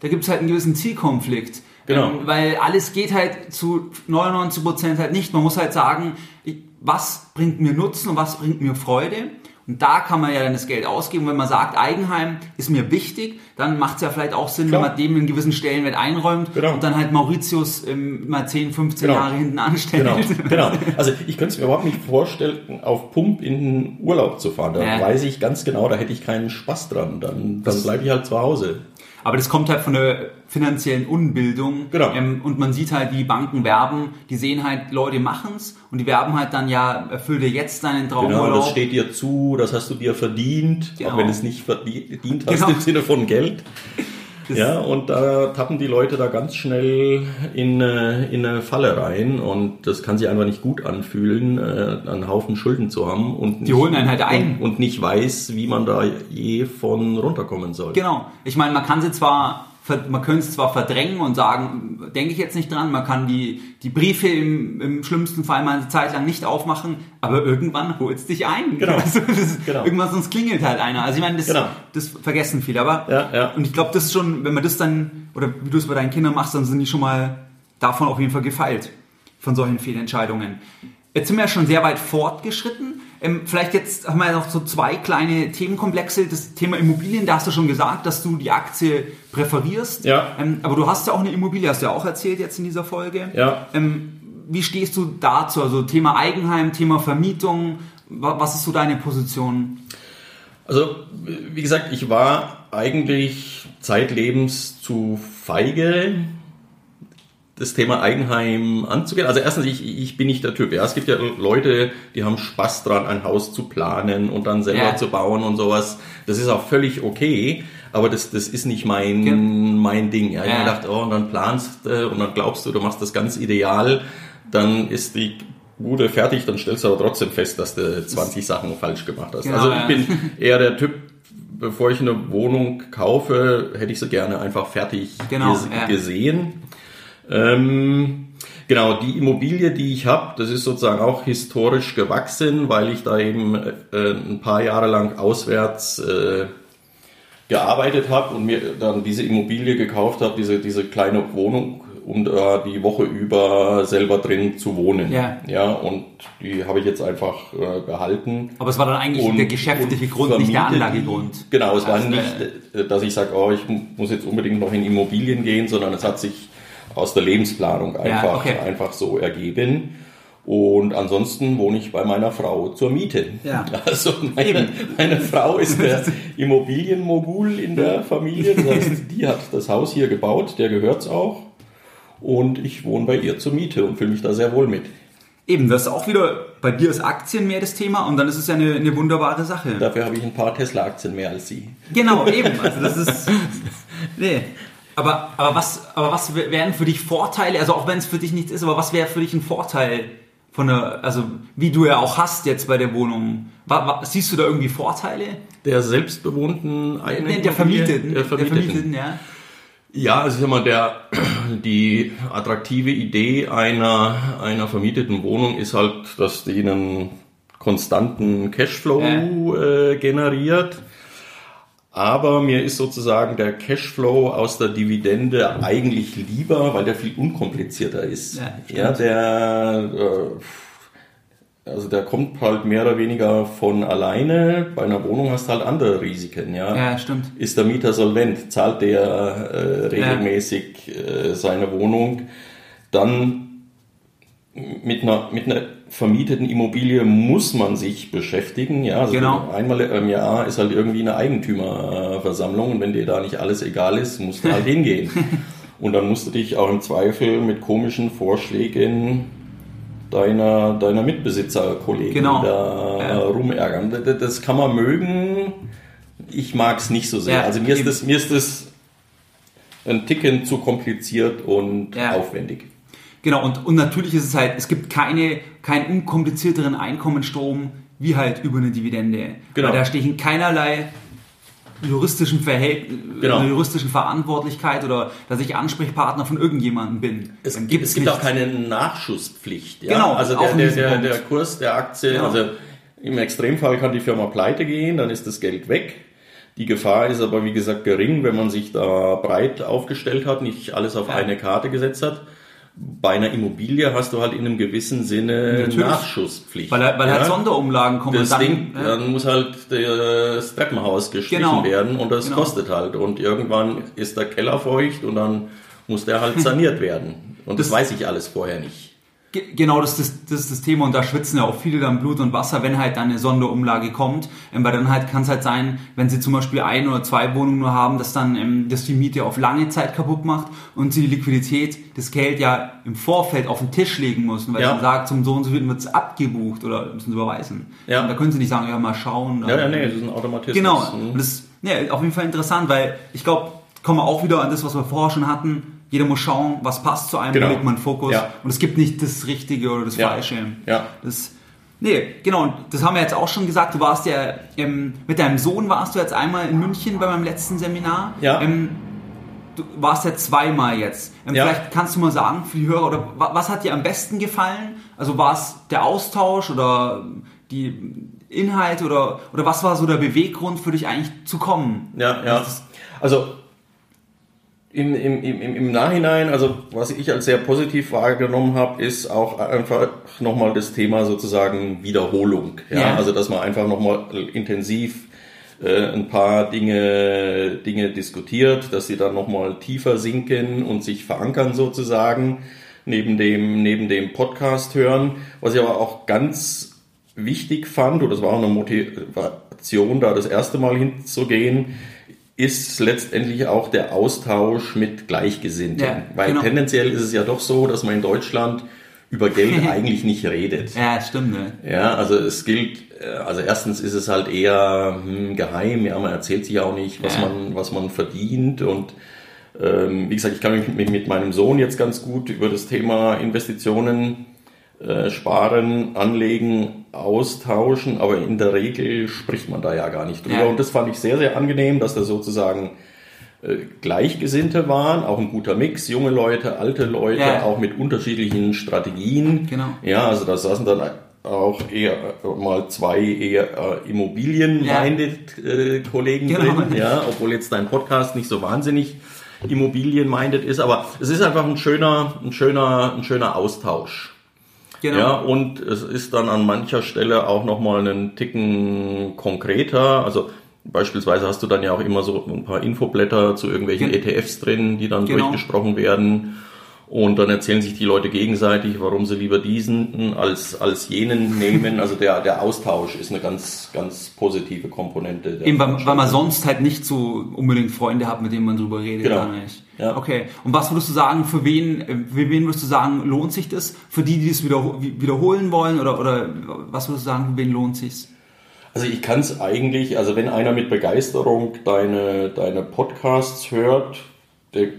da gibt es halt einen gewissen Zielkonflikt. Genau. Ähm, weil alles geht halt zu 99 Prozent halt nicht. Man muss halt sagen, ich, was bringt mir Nutzen und was bringt mir Freude. Und da kann man ja dann das Geld ausgeben. Wenn man sagt, Eigenheim ist mir wichtig, dann macht es ja vielleicht auch Sinn, Klar. wenn man dem einen gewissen Stellenwert einräumt Genau. und dann halt Mauritius ähm, mal 10, 15 Genau. Jahre hinten anstellt. Genau, genau. (laughs) Also ich könnte es mir überhaupt nicht vorstellen, auf Pump in den Urlaub zu fahren. Da Ja. weiß ich ganz genau, da hätte ich keinen Spaß dran. Dann, dann bleibe ich halt zu Hause. Aber das kommt halt von der finanziellen Unbildung. Genau. Ähm, und man sieht halt, wie Banken werben. Die sehen halt, Leute machen's und die werben halt dann, ja, erfüll dir jetzt deinen Genau, Traumurlaub. das steht dir zu, das hast du dir verdient, Genau. auch wenn es nicht verdient hast Genau. im Sinne von Geld. (laughs) Ja, und da tappen die Leute da ganz schnell in, äh, in eine Falle rein und das kann sich einfach nicht gut anfühlen, äh, einen Haufen Schulden zu haben und nicht, holen einen halt ein. und, und nicht weiß, wie man da je von runterkommen soll. Genau. Ich meine, man kann sie zwar, man könnte es zwar verdrängen und sagen, denke ich jetzt nicht dran, man kann die, die Briefe im, im schlimmsten Fall mal eine Zeit lang nicht aufmachen, aber irgendwann holt es dich ein. (laughs) Genau. Also ist, Genau. Irgendwann sonst klingelt halt einer. Also ich meine, das, Genau. das vergessen viele, aber Ja, ja. und ich glaube, das ist schon, wenn man das dann, oder wie du es bei deinen Kindern machst, dann sind die schon mal davon auf jeden Fall gefeilt, von solchen Fehlentscheidungen. Jetzt sind wir ja schon sehr weit fortgeschritten. Ähm, vielleicht jetzt haben wir noch so zwei kleine Themenkomplexe. Das Thema Immobilien, da hast du schon gesagt, dass du die Aktie präferierst. Ja. Ähm, aber du hast ja auch eine Immobilie, hast du ja auch erzählt jetzt in dieser Folge. Ja. Ähm, wie stehst du dazu? Also Thema Eigenheim, Thema Vermietung. Wa- Was ist so deine Position? Also, wie gesagt, ich war eigentlich zeitlebens zu feige, das Thema Eigenheim anzugehen. Also erstens, ich, ich bin nicht der Typ. Ja, es gibt ja Leute, die haben Spaß dran, ein Haus zu planen und dann selber Ja. zu bauen und sowas. Das ist auch völlig okay, aber das, das ist nicht mein, Ja. mein Ding. Ja, ich Ja. habe gedacht, oh, und dann planst äh, und dann glaubst du, du machst das ganz ideal, dann ist die Bude fertig, dann stellst du aber trotzdem fest, dass du 20 Sachen falsch gemacht hast. Genau, also ich bin (laughs) eher der Typ, bevor ich eine Wohnung kaufe, hätte ich sie gerne einfach fertig Genau, ges gesehen. Ähm, genau, die Immobilie, die ich habe, das ist sozusagen auch historisch gewachsen, weil ich da eben äh, ein paar Jahre lang auswärts äh, gearbeitet habe und mir dann diese Immobilie gekauft habe, diese, diese kleine Wohnung, um da die Woche über selber drin zu wohnen. Ja. ja und die habe ich jetzt einfach äh, behalten. Aber es war dann eigentlich Und- der geschäftliche und Grund, nicht der Anlagegrund. Genau, es war Also, nicht, äh, dass ich sage, oh, ich mu- muss jetzt unbedingt noch in Immobilien gehen, sondern es hat sich aus der Lebensplanung einfach, okay. einfach so ergeben. Und ansonsten wohne ich bei meiner Frau zur Miete. Ja. (laughs) Also meine, meine Frau ist der (laughs) Immobilienmogul in der Familie. Das heißt, die hat das Haus hier gebaut, der gehört's auch. Und ich wohne bei ihr zur Miete und fühle mich da sehr wohl mit. Eben, das ist auch wieder bei dir ist Aktien mehr das Thema und dann ist es ja eine, eine wunderbare Sache. Dafür habe ich ein paar Tesla-Aktien mehr als sie. Genau, eben. (laughs) Also das ist. Nee. Aber, aber, was, aber was wären für dich Vorteile, also auch wenn es für dich nichts ist, aber was wäre für dich ein Vorteil von der, also wie du ja auch hast jetzt bei der Wohnung? Wa, wa, siehst du da irgendwie Vorteile? Der selbstbewohnten eigenen Nee, der Vermieteten. Der Vermieteten. ja. Ja, also ich sag mal, der, die attraktive Idee einer, einer vermieteten Wohnung ist halt, dass die einen konstanten Cashflow äh, generiert. Aber mir ist sozusagen der Cashflow aus der Dividende eigentlich lieber, weil der viel unkomplizierter ist. Ja, ja der, äh, also der kommt halt mehr oder weniger von alleine. Bei einer Wohnung hast du halt andere Risiken, ja. Ja, stimmt. Ist der Mieter solvent? Zahlt der äh, regelmäßig äh, seine Wohnung? Dann mit einer, mit einer vermieteten Immobilie muss man sich beschäftigen. Ja, also Genau. einmal im Jahr ist halt irgendwie eine Eigentümerversammlung und wenn dir da nicht alles egal ist, musst du halt (laughs) hingehen. Und dann musst du dich auch im Zweifel mit komischen Vorschlägen deiner, deiner Mitbesitzerkollegen Genau. da Ja. rumärgern. Das, kann man mögen. Ich mag es nicht so sehr. Ja, also mir ist, das, mir ist das ein Ticken zu kompliziert und Ja. aufwendig. Genau, und, und natürlich ist es halt, es gibt keine, keinen unkomplizierteren Einkommensstrom wie halt über eine Dividende. Genau. Weil da stehe ich in keinerlei juristischen Verhält Genau. juristischen Verantwortlichkeit oder dass ich Ansprechpartner von irgendjemandem bin. Es Dann gibt, es gibt nichts. auch keine Nachschusspflicht. Ja? Genau, also der, der, der, der Kurs der Aktie, Genau. also im Extremfall kann die Firma pleite gehen, dann ist das Geld weg. Die Gefahr ist aber, wie gesagt, gering, wenn man sich da breit aufgestellt hat, nicht alles auf Ja. eine Karte gesetzt hat. Bei einer Immobilie hast du halt in einem gewissen Sinne Natürlich. Nachschusspflicht. Weil, weil halt Ja? Sonderumlagen kommen. Das dann, Ding, ja, dann muss halt das Treppenhaus gestrichen Genau. werden und das Genau. kostet halt. Und irgendwann ist der Keller feucht und dann muss der halt saniert werden. Und das, Das- weiß ich alles vorher nicht. Ge- Genau, das, ist das, das ist das Thema und da schwitzen ja auch viele dann Blut und Wasser, wenn halt dann eine Sonderumlage kommt. Ähm, weil dann halt kann es halt sein, wenn sie zum Beispiel ein oder zwei Wohnungen nur haben, dass dann ähm, das die Miete auf lange Zeit kaputt macht und sie die Liquidität, das Geld ja im Vorfeld auf den Tisch legen müssen, weil Ja. sie sagt, zum so und so viel wird es abgebucht oder müssen sie überweisen. Ja. Und da können sie nicht sagen, ja mal schauen. Ja, ja, nee, das ist ein Automatismus. Genau. Mhm. Und das ist ja, auf jeden Fall interessant, weil ich glaube, kommen wir auch wieder an das, was wir vorher schon hatten. Jeder muss schauen, was passt zu einem, Genau. legt man Fokus. Ja. Und es gibt nicht das Richtige oder das Ja. Falsche. Ja. Das, nee, genau, und das haben wir jetzt auch schon gesagt. Du warst ja, ähm, mit deinem Sohn warst du jetzt einmal in München bei meinem letzten Seminar. Ja. Ähm, du warst ja zweimal jetzt. Ähm, Ja. Vielleicht kannst du mal sagen für die Hörer, oder wa- was hat dir am besten gefallen? Also war es der Austausch oder die Inhalt oder, oder was war so der Beweggrund für dich eigentlich zu kommen? Ja, ja. Also im, im, im, im Nachhinein, also was ich als sehr positiv wahrgenommen habe, ist auch einfach nochmal das Thema sozusagen Wiederholung. Ja? Ja. Also dass man einfach nochmal intensiv äh, ein paar Dinge, Dinge diskutiert, dass sie dann nochmal tiefer sinken und sich verankern sozusagen neben dem, neben dem Podcast hören. Was ich aber auch ganz wichtig fand, und das war auch eine Motivation, da das erste Mal hinzugehen, ist letztendlich auch der Austausch mit Gleichgesinnten. Ja, Weil genau. tendenziell ist es ja doch so, dass man in Deutschland über Geld (laughs) eigentlich nicht redet. Ja, stimmt, ne? Ja, also es gilt, äh, also erstens ist es halt eher hm, geheim, ja, man erzählt sich auch nicht, was Ja. man, was man verdient und ähm, wie gesagt, ich kann mich mit, mit meinem Sohn jetzt ganz gut über das Thema Investitionen äh, sparen, anlegen, austauschen, aber in der Regel spricht man da ja gar nicht drüber. Ja. Und das fand ich sehr, sehr angenehm, dass da sozusagen äh, Gleichgesinnte waren, auch ein guter Mix, junge Leute, alte Leute, ja. auch mit unterschiedlichen Strategien. Genau. Ja, also da saßen dann auch eher mal zwei eher äh, Immobilien-minded äh, Kollegen genau. drin, ja, obwohl jetzt dein Podcast nicht so wahnsinnig Immobilien-minded ist, aber es ist einfach ein schöner, ein schöner, ein schöner Austausch. Genau. Ja, und es ist dann an mancher Stelle auch nochmal einen Ticken konkreter. Also beispielsweise hast du dann ja auch immer so ein paar Infoblätter zu irgendwelchen Gen ETFs drin, die dann genau. durchgesprochen werden. Und dann erzählen sich die Leute gegenseitig, warum sie lieber diesen als, als jenen nehmen. Also der, der Austausch ist eine ganz, ganz positive Komponente. Eben, weil, weil man sonst halt nicht so unbedingt Freunde hat, mit denen man drüber redet. Genau. Ja. Okay. Und was würdest du sagen, für wen, für wen würdest du sagen, lohnt sich das? Für die, die es wiederholen wollen? Oder, oder was würdest du sagen, für wen lohnt sich's? Also ich kann es eigentlich, also wenn einer mit Begeisterung deine, deine Podcasts hört,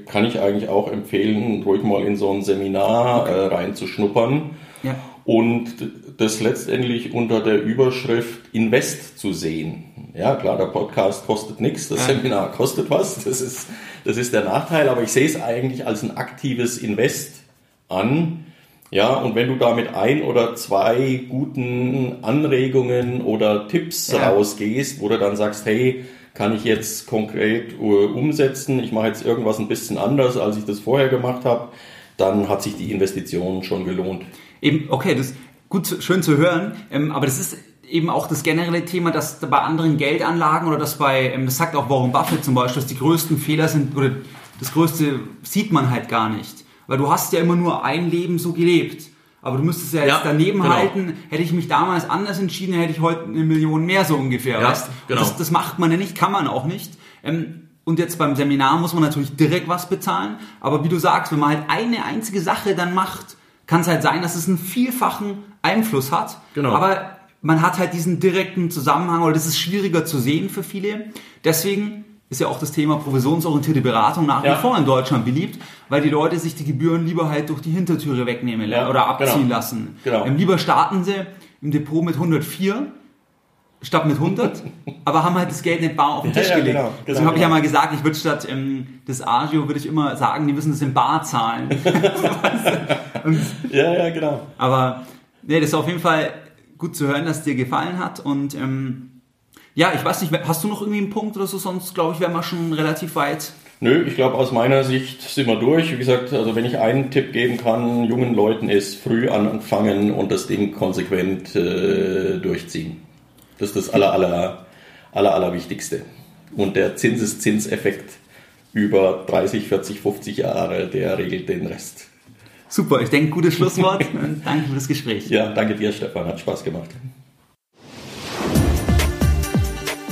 kann ich eigentlich auch empfehlen, ruhig mal in so ein Seminar okay. äh, reinzuschnuppern. Ja. Und das letztendlich unter der Überschrift Invest zu sehen. Ja, klar, der Podcast kostet nichts, das ja. Seminar kostet was, das ist, das ist der Nachteil, aber ich sehe es eigentlich als ein aktives Invest an. Ja, und wenn du da mit ein oder zwei guten Anregungen oder Tipps ja. rausgehst, wo du dann sagst, hey, kann ich jetzt konkret uh, umsetzen, ich mache jetzt irgendwas ein bisschen anders, als ich das vorher gemacht habe, dann hat sich die Investition schon gelohnt. Eben, okay, das ist gut, schön zu hören, ähm, aber das ist eben auch das generelle Thema, dass bei anderen Geldanlagen oder dass bei, ähm, das sagt auch Warren Buffett zum Beispiel, dass die größten Fehler sind oder das Größte sieht man halt gar nicht. Weil du hast ja immer nur ein Leben so gelebt. Aber du müsstest ja jetzt ja, daneben genau. halten, hätte ich mich damals anders entschieden, hätte ich heute eine Million mehr so ungefähr. Ja, weißt? Genau. Das, das, macht man ja nicht, kann man auch nicht. Ähm, und jetzt beim Seminar muss man natürlich direkt was bezahlen. Aber wie du sagst, wenn man halt eine einzige Sache dann macht, kann es halt sein, dass es einen vielfachen Einfluss hat. Genau. Aber man hat halt diesen direkten Zusammenhang oder das ist schwieriger zu sehen für viele. Deswegen ist ja auch das Thema provisionsorientierte Beratung nach wie ja. vor in Deutschland beliebt, weil die Leute sich die Gebühren lieber halt durch die Hintertüre wegnehmen ja, oder abziehen genau. lassen. Genau. Ähm, lieber starten sie im Depot mit 104 statt mit 100, (laughs) aber haben halt das Geld nicht bar auf den Tisch ja, gelegt. Genau, Deswegen habe ich ja genau. mal gesagt, ich würde statt ähm, des Agio würde ich immer sagen, die müssen das in Bar zahlen. (laughs) (laughs) und, ja, ja, genau. Aber nee, das ist auf jeden Fall gut zu hören, dass es dir gefallen hat und ähm, ja, ich weiß nicht, hast du noch irgendwie einen Punkt oder so? Sonst glaube ich, wären wir schon relativ weit. Nö, ich glaube, aus meiner Sicht sind wir durch. Wie gesagt, also wenn ich einen Tipp geben kann, jungen Leuten ist früh anfangen und das Ding konsequent äh, durchziehen. Das ist das aller, aller, aller, aller Wichtigste. Und der Zinseszinseffekt über 30, 40, 50 Jahre, der regelt den Rest. Super, ich denke, gutes Schlusswort. (laughs) danke für das Gespräch. Ja, danke dir, Stefan. Hat Spaß gemacht.